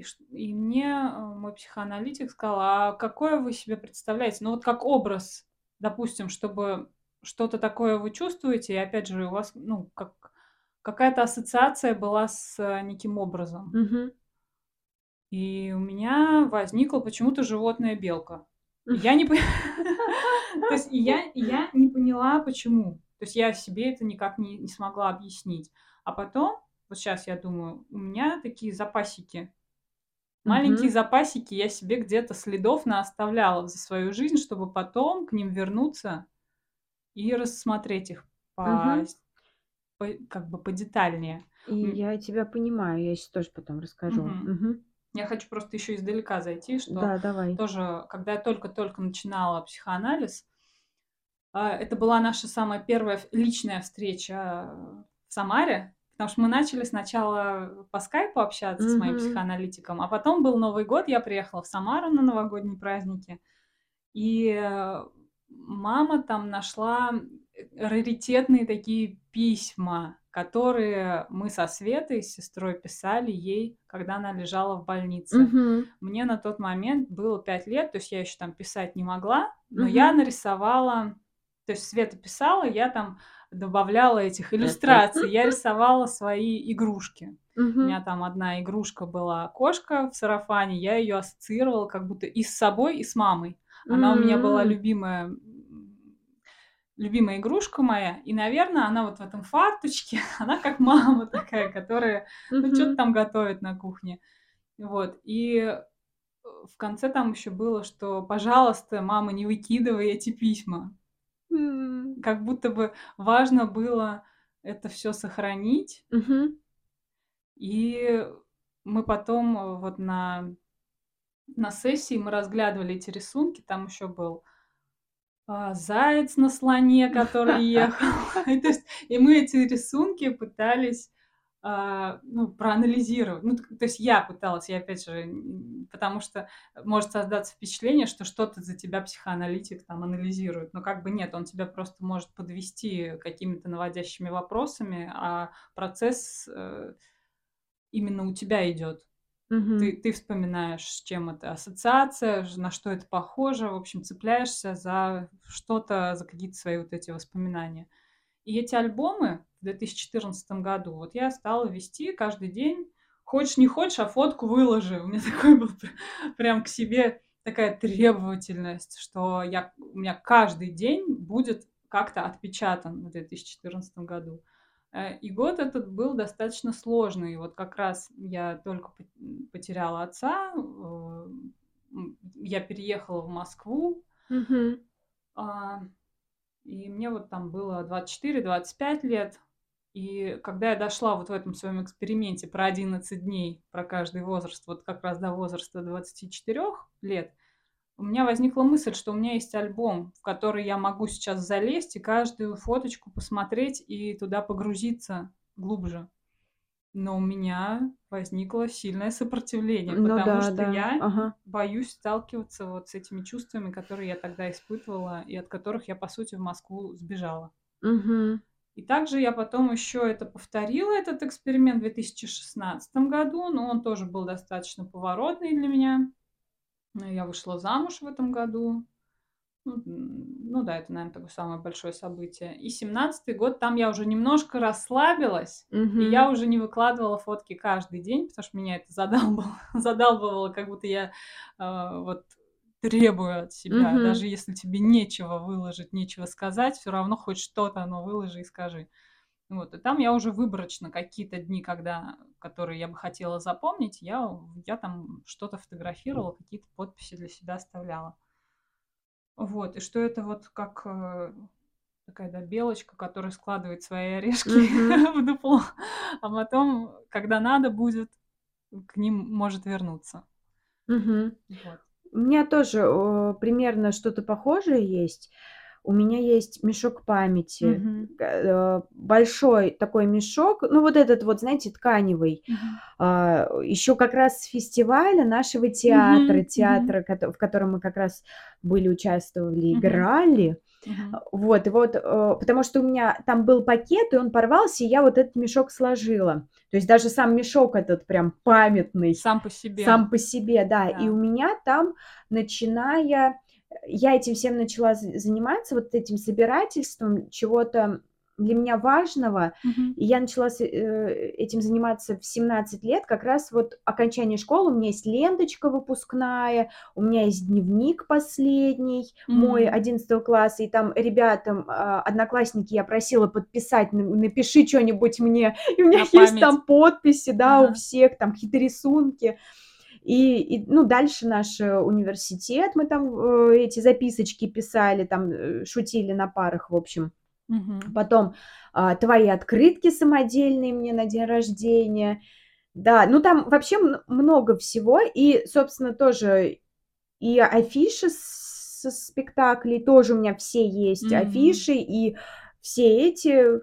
И, и мне э, мой психоаналитик сказал, а какое вы себе представляете? Ну вот как образ, допустим, чтобы что-то такое вы чувствуете, и опять же у вас, ну, как какая-то ассоциация была с э, неким образом. Мгм. И у меня возникла почему-то животная белка. Я не, То есть я, я не поняла, почему. То есть я себе это никак не, не смогла объяснить. А потом, вот сейчас я думаю, у меня такие запасики Маленькие Мгм. запасики я себе где-то следов наоставляла за свою жизнь, чтобы потом к ним вернуться и рассмотреть их по, Мгм. с- по- как бы подетальнее. И М, я тебя понимаю, я сейчас тоже потом расскажу. мгм. Мгм. Я хочу просто еще издалека зайти, что Да, давай. тоже, когда я только-только начинала психоанализ, а, это была наша самая первая ф- личная встреча в Самаре, потому что мы начали сначала по скайпу общаться с моим психоаналитиком, а потом был Новый год, я приехала в Самару на новогодние праздники, и э, мама там нашла раритетные такие письма, которые мы со Светой, с сестрой, писали ей, когда она лежала в больнице. Мгм. Мне на тот момент было 5 лет, то есть я еще там писать не могла, но я Мгм. нарисовала, то есть Света писала, я там добавляла этих иллюстраций, я рисовала свои игрушки. У меня там одна игрушка была кошка в сарафане, я ее ассоциировала как будто и с собой, и с мамой. Она у меня была любимая, любимая игрушка моя, и, наверное, она вот в этом фарточке, она как мама такая, которая ну, что-то там готовит на кухне. Вот. И э, в конце там еще было, что, пожалуйста, мама, не выкидывай эти письма. Как будто бы важно было это все сохранить. Мгм. И мы потом э, вот на, на сессии мы разглядывали эти рисунки. Там еще был а, заяц на слоне, который ехал. И, мы эти рисунки пытались ну, проанализировать. Ну, то есть я пыталась, я опять же, потому что может создаться впечатление, что что-то за тебя психоаналитик там анализирует, но как бы нет, он тебя просто может подвести какими-то наводящими вопросами, а процесс э, именно у тебя идет. Ты, ты вспоминаешь, с чем это ассоциация, на что это похоже, в общем, цепляешься за что-то, за какие-то свои вот эти воспоминания. И эти альбомы в 2014 году, вот я стала вести каждый день, хочешь не хочешь, а фотку выложи. У меня такой был пр- прям к себе такая требовательность, что я, у меня каждый день будет как-то отпечатан в 2014 году. Э, И год этот был достаточно сложный. Вот как раз я только по- потеряла отца, э, я переехала в Москву, Мгм. И мне вот там было 24-25 лет. И когда я дошла вот в этом своем эксперименте про 11 дней, про каждый возраст, вот как раз до возраста 24 лет, у меня возникла мысль, что у меня есть альбом, в который я могу сейчас залезть и каждую фоточку посмотреть и туда погрузиться глубже. Но у меня возникло сильное сопротивление, Ну потому да, что да. я Ага. боюсь сталкиваться вот с этими чувствами, которые я тогда испытывала и от которых я, по сути, в Москву сбежала. Мгм. И также я потом еще это повторила, этот эксперимент в 2016 году, но он тоже был достаточно поворотный для меня. Я вышла замуж в этом году. Ну, ну да, это, наверное, такое самое большое событие. И семнадцатый год, там я уже немножко расслабилась, и Мгм. я уже не выкладывала фотки каждый день, потому что меня это задалбывало, задалбывало, как будто я а, вот требую от себя. Мгм. Даже если тебе нечего выложить, нечего сказать, все равно хоть что-то оно выложи и скажи. Вот, и там я уже выборочно какие-то дни, когда, которые я бы хотела запомнить, я, я там что-то фотографировала, какие-то подписи для себя оставляла. Вот, и что это вот как э, такая, да, белочка, которая складывает свои орешки в дупло, а потом, когда надо будет, к ним может вернуться. Вот. У меня тоже, э, примерно что-то похожее есть. У меня есть мешок памяти. Э, большой такой мешок, ну, вот этот вот, знаете, тканевый. А, еще как раз с фестиваля нашего театра, Мгм. театра, кото в котором мы как раз были, участвовали, играли. А, вот, и вот, э, потому что у меня там был пакет, и он порвался, и я вот этот мешок сложила. То есть даже сам мешок этот прям памятный. Сам по себе. Сам по себе, да. И Да. у меня там, начиная я этим всем начала заниматься, вот этим собирательством чего-то для меня важного. Мгм. И я начала с э, этим заниматься в 17 лет. Как раз вот окончание школы, у меня есть ленточка выпускная, у меня есть дневник последний, мой М. 11 класса, и там ребятам, а, одноклассники, я просила подписать: "Н напиши чё нибудь мне". И у меня На есть память. там подписи, да, у Ага. всех, там какие-то рисунки. И и, ну, дальше наш, э, университет, мы там, э, эти записочки писали, там, э, шутили на парах, в общем. Мгм. Потом, а, твои открытки самодельные мне на день рождения. Да, ну, там вообще мн много всего. И, собственно, тоже и афиши со спектаклей тоже у меня все есть. М. Афиши и все эти,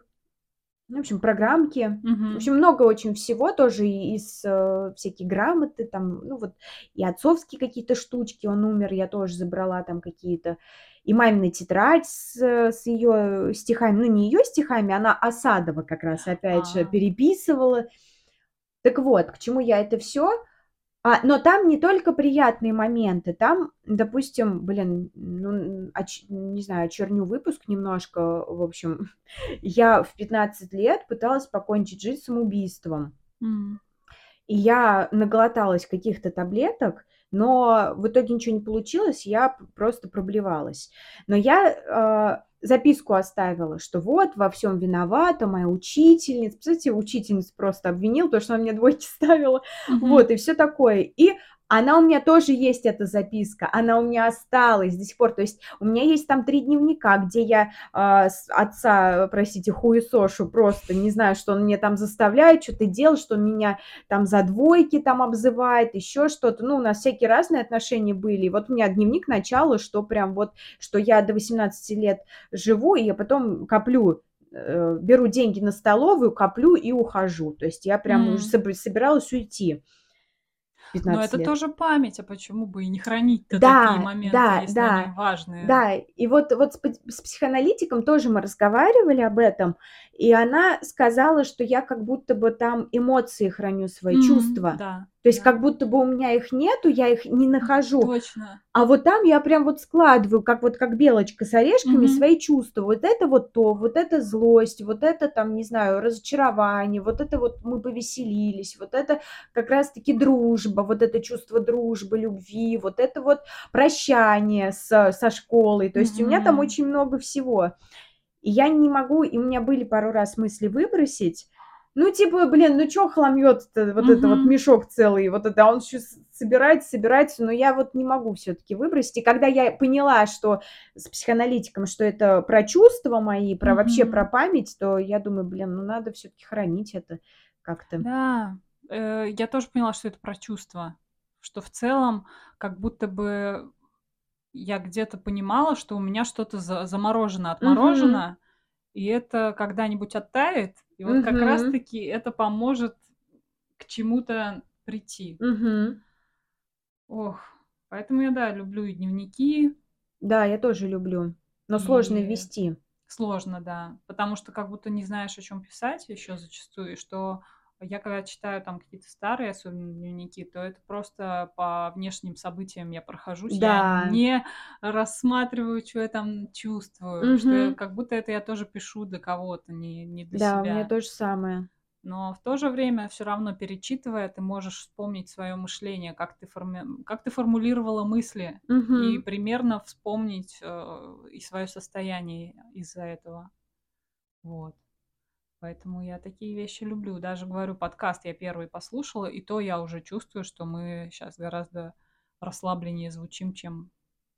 в общем, программки. В Мгм. общем, много очень всего тоже из, э, всякие грамоты там, ну, вот и отцовские какие-то штучки. Он умер, я тоже забрала там какие-то. И мамина тетрадь с с ее стихами. Ну, не ее стихами, она Осадова как раз опять же А. переписывала. Так вот, к чему я это всё? А, но там не только приятные моменты. Там, допустим, блин, ну, оч не знаю, очерню выпуск немножко. В общем, я в 15 лет пыталась покончить жизнь самоубийством. М. И я наглоталась каких-то таблеток, но в итоге ничего не получилось, я просто проблевалась. Но я, а, записку оставила, что вот во всем виновата моя учительница. Представляете, учительницу просто обвинила, потому что она мне двойки ставила. Мгм. Вот, и все такое. И она у меня тоже есть, эта записка, она у меня осталась до сих пор. То есть у меня есть там 3 дневника, где я, с отца, простите, хуесошу просто, не знаю, что он мне там заставляет что то делать, что меня там за двойки там обзывает, еще что-то. Ну, у нас всякие разные отношения были. И вот у меня дневник начала, что прям вот, что я до 18 лет живу, и я потом коплю э, беру деньги на столовую, коплю и ухожу. То есть я прям уже М. собиралась уйти Но 15 это лет. тоже память, а почему бы и не хранить-то такие Да, моменты, да, если да, они важные? да. И вот, вот с, с психоаналитиком тоже мы разговаривали об этом, и она сказала, что я как будто бы там эмоции храню, свои М, чувства. Да, То есть да, как будто бы у меня их нету, я их не нахожу. точно. А вот там я прям вот складываю, как вот как белочка с орешками, Мгм. свои чувства. Вот это вот то, вот это злость, вот это там, не знаю, разочарование, вот это вот мы повеселились, вот это как раз-таки дружба, вот это чувство дружбы, любви, вот это вот прощание с, со школой. То есть у меня там очень много всего. И я не могу, и у меня были пару раз мысли выбросить. Ну, типа, блин, ну чё хламьёт-то, вот это вот мешок целый, вот это, а он ещё с собирается, собирается, но я вот не могу всё-таки выбросить. И когда я поняла, что с психоаналитиком, что это про чувства мои, про вообще про память, то я думаю, блин, ну надо всё-таки хранить это как-то. Да, э, я тоже поняла, что это про чувства. Что в целом как будто бы я где-то понимала, что у меня что-то за заморожено, отморожено, и это когда-нибудь оттает. И вот как раз Мгм. таки это поможет к чему-то прийти. Мгм. Ох, поэтому я, да, люблю и дневники, Да, я тоже люблю, но сложно и вести. сложно, да, потому что как будто не знаешь, о чем писать еще зачастую, и что я когда читаю там какие-то старые, особенно дневники, то это просто по внешним событиям я прохожусь, я Да. не рассматриваю, чё я там чувствую, что я как будто это я тоже пишу для кого-то, не не для Да, у меня себя. то же самое. Но в то же время все равно перечитывая, ты можешь вспомнить свое мышление, как ты форми как ты формулировала мысли, и Мгм. примерно вспомнить, э, и свое состояние из-за этого. Вот. Поэтому я такие вещи люблю. Даже, говорю, подкаст я первый послушала, и то я уже чувствую, что мы сейчас гораздо расслабленнее звучим, чем,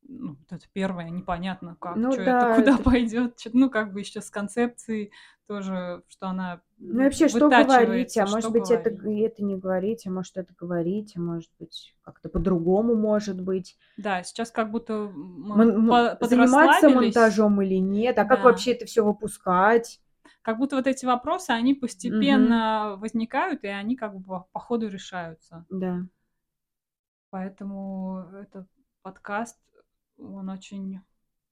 ну, вот это первое, непонятно как, Ну что это, да, куда это пойдет. Ну, как бы еще с концепцией тоже, что она Ну вообще, что говорить? А может быть, это говорить. это не говорить, а может, это говорить, а может быть, как-то по-другому может быть. Да, сейчас как будто мы Мон заниматься монтажом или нет, а как Да. вообще это всё выпускать? Как будто вот эти вопросы, они постепенно возникают, и они как бы по ходу решаются. Да. Поэтому этот подкаст, он очень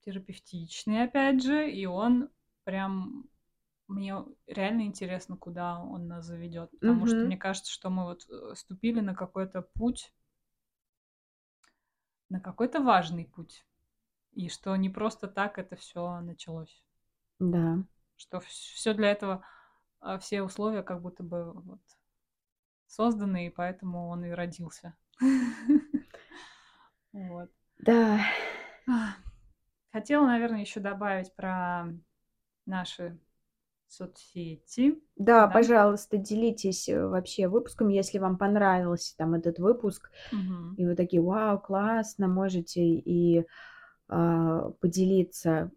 терапевтичный, опять же, и он прям мне реально интересно, куда он нас заведет, потому что Мгм. мне кажется, что мы вот, э, ступили на какой-то путь на какой-то важный путь, и что не просто так это всё началось. Да. Что всё для этого, а, все условия как будто бы вот созданы, и поэтому он и родился. Вот. Да. Хотела, наверное, еще добавить про наши соцсети, Да, да? пожалуйста, делитесь, э, вообще выпуском, если вам понравился там этот выпуск, Мгм. и вы такие: "Вау, классно!" Можете и, а, поделиться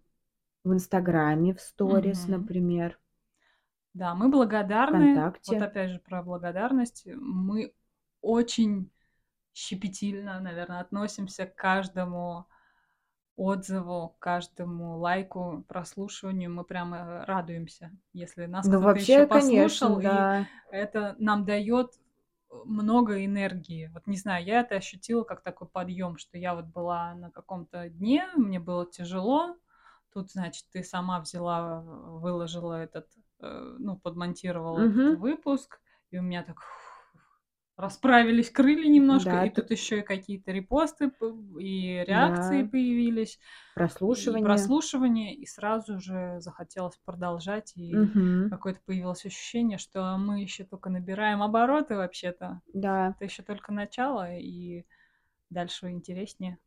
в "Инстаграме", в сторис, Мгм. например. Да, мы благодарны. Вот "ВКонтакте". опять же про благодарность. Мы очень щепетильно, наверно, относимся к каждому отзыву, каждому лайку, прослушиванию. Мы прямо радуемся, если нас Ну, кто-то еще вообще, конечно, послушал, и да. это нам даёт, э, много энергии. Вот не знаю, я это ощутила как такой подъем, что я вот была на каком-то дне, мне было тяжело. Тут, значит, ты сама взяла, выложила этот, э, ну, подмонтировала этот Мгм. выпуск, и у меня так расправились крылья немножко, Да, и тут еще и какие-то репосты и реакции Да. появились, и Прослушивание. прослушивания, и сразу же захотелось продолжать, и Мгм. какое-то появилось ощущение, что мы еще только набираем обороты вообще-то. Да. Это еще только начало, и дальше интереснее.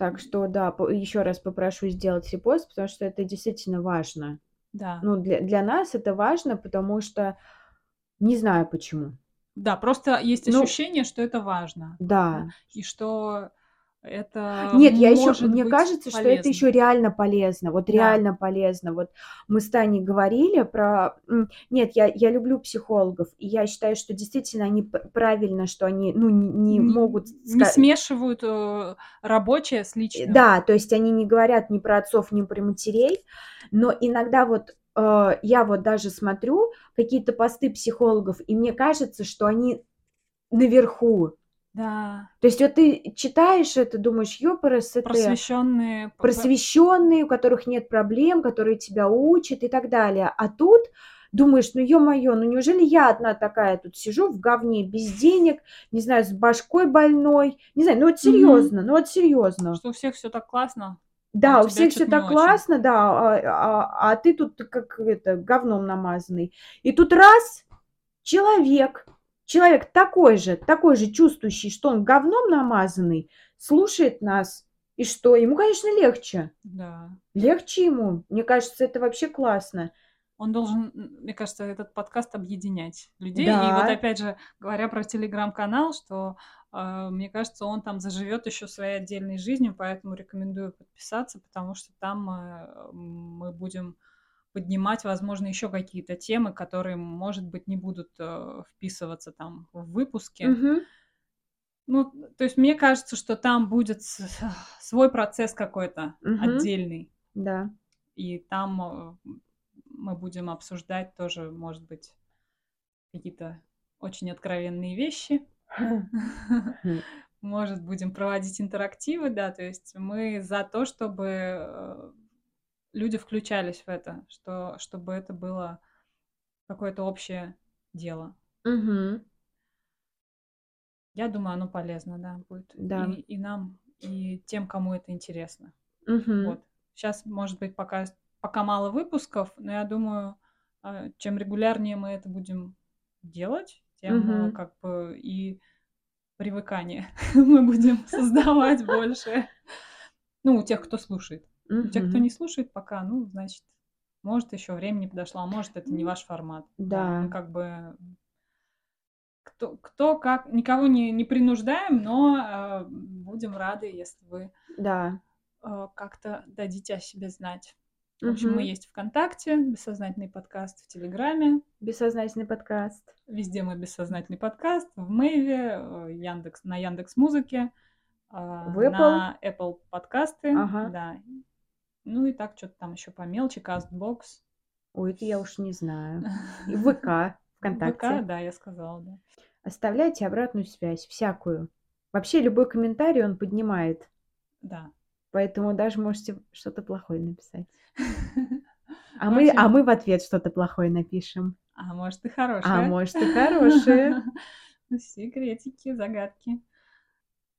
Так что да, еще раз попрошу сделать репост, потому что это действительно важно. Да. Ну, для для нас это важно, потому что не знаю почему. Да, просто есть Ну ощущение, что это важно, да, Да. и что это Нет, я еще мне кажется, что это еще полезно. реально полезно. Вот Да. реально полезно. Вот мы с Таней говорили про нет, я я люблю психологов, и я считаю, что действительно они правильно, что они, ну, не не могут не смешивают, э, рабочее с Э, личным. да, то есть они не говорят ни про отцов, ни про матерей, но иногда вот э, я вот даже смотрю какие-то посты психологов, и мне кажется, что они наверху. Да. То есть вот ты читаешь это, думаешь, ёпрст, Просвещенные. просвещенные, у которых нет проблем, которые тебя учат и так далее. А тут думаешь, ну ё-моё, ну неужели я одна такая тут сижу в говне без денег, не знаю, с башкой больной, не знаю, ну вот серьезно, ну вот серьезно. Что у всех все так классно. Да, а у всех все так очень. классно, да, а, а- а ты тут как это говном намазанный. И тут раз человек, человек такой же, такой же чувствующий, что он говном намазанный, слушает нас, и что? Ему, конечно, легче. Да. Легче ему. Мне кажется, это вообще классно. Он должен, мне кажется, этот подкаст объединять людей. И Да. вот опять же, говоря про телеграм-канал, что э, мне кажется, он там заживет еще своей отдельной жизнью, поэтому рекомендую подписаться, потому что там э, мы будем поднимать, возможно, еще какие-то темы, которые, может быть, не будут э, вписываться там в выпуске. Мгм. Ну, то есть мне кажется, что там будет свой процесс какой-то Мгм. отдельный. Да. И там э, мы будем обсуждать тоже, может быть, какие-то очень откровенные вещи. Может, будем проводить интерактивы, да, то есть мы за то, чтобы э, люди включались в это, что, чтобы это было какое-то общее дело. Мгм. Я думаю, оно полезно, да, будет. Да. И, и нам, и тем, кому это интересно. Мгм. Вот. Сейчас, может быть, пока, пока мало выпусков, но я думаю, а, чем регулярнее мы это будем делать, тем Мгм. как бы и привыкание мы будем создавать больше. Ну, у тех, кто слушает. У тех, кто не слушает пока, ну, значит, может, еще время не подошло, а может, это не ваш формат. Да. Мы как бы кто, кто как, никого не, не принуждаем, но а, будем рады, если вы Да. э, как-то дадите о себе знать. В общем, мы Мгм. есть ВКонтакте, бессознательный подкаст в Телеграме, Бессознательный подкаст. везде мы бессознательный подкаст, в Мэйве, э, Яндекс, на Яндекс Музыке, Apple. на Apple подкасты, Ага. да. Ну и так что-то там еще по мелочи, Castbox. Ой, это я уж не знаю. И ВК, ВКонтакте. ВК, да, я сказала, да. Оставляйте обратную связь, всякую. Вообще любой комментарий он поднимает. Да. Поэтому даже можете что-то плохое написать. А мы, а мы в ответ что-то плохое напишем. А может и хорошее. А может и хорошее. Секретики, загадки.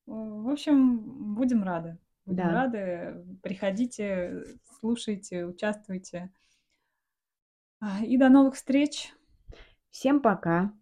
В общем, будем рады. Будем Да. рады. Приходите, слушайте, участвуйте. А, И до новых встреч. Всем пока.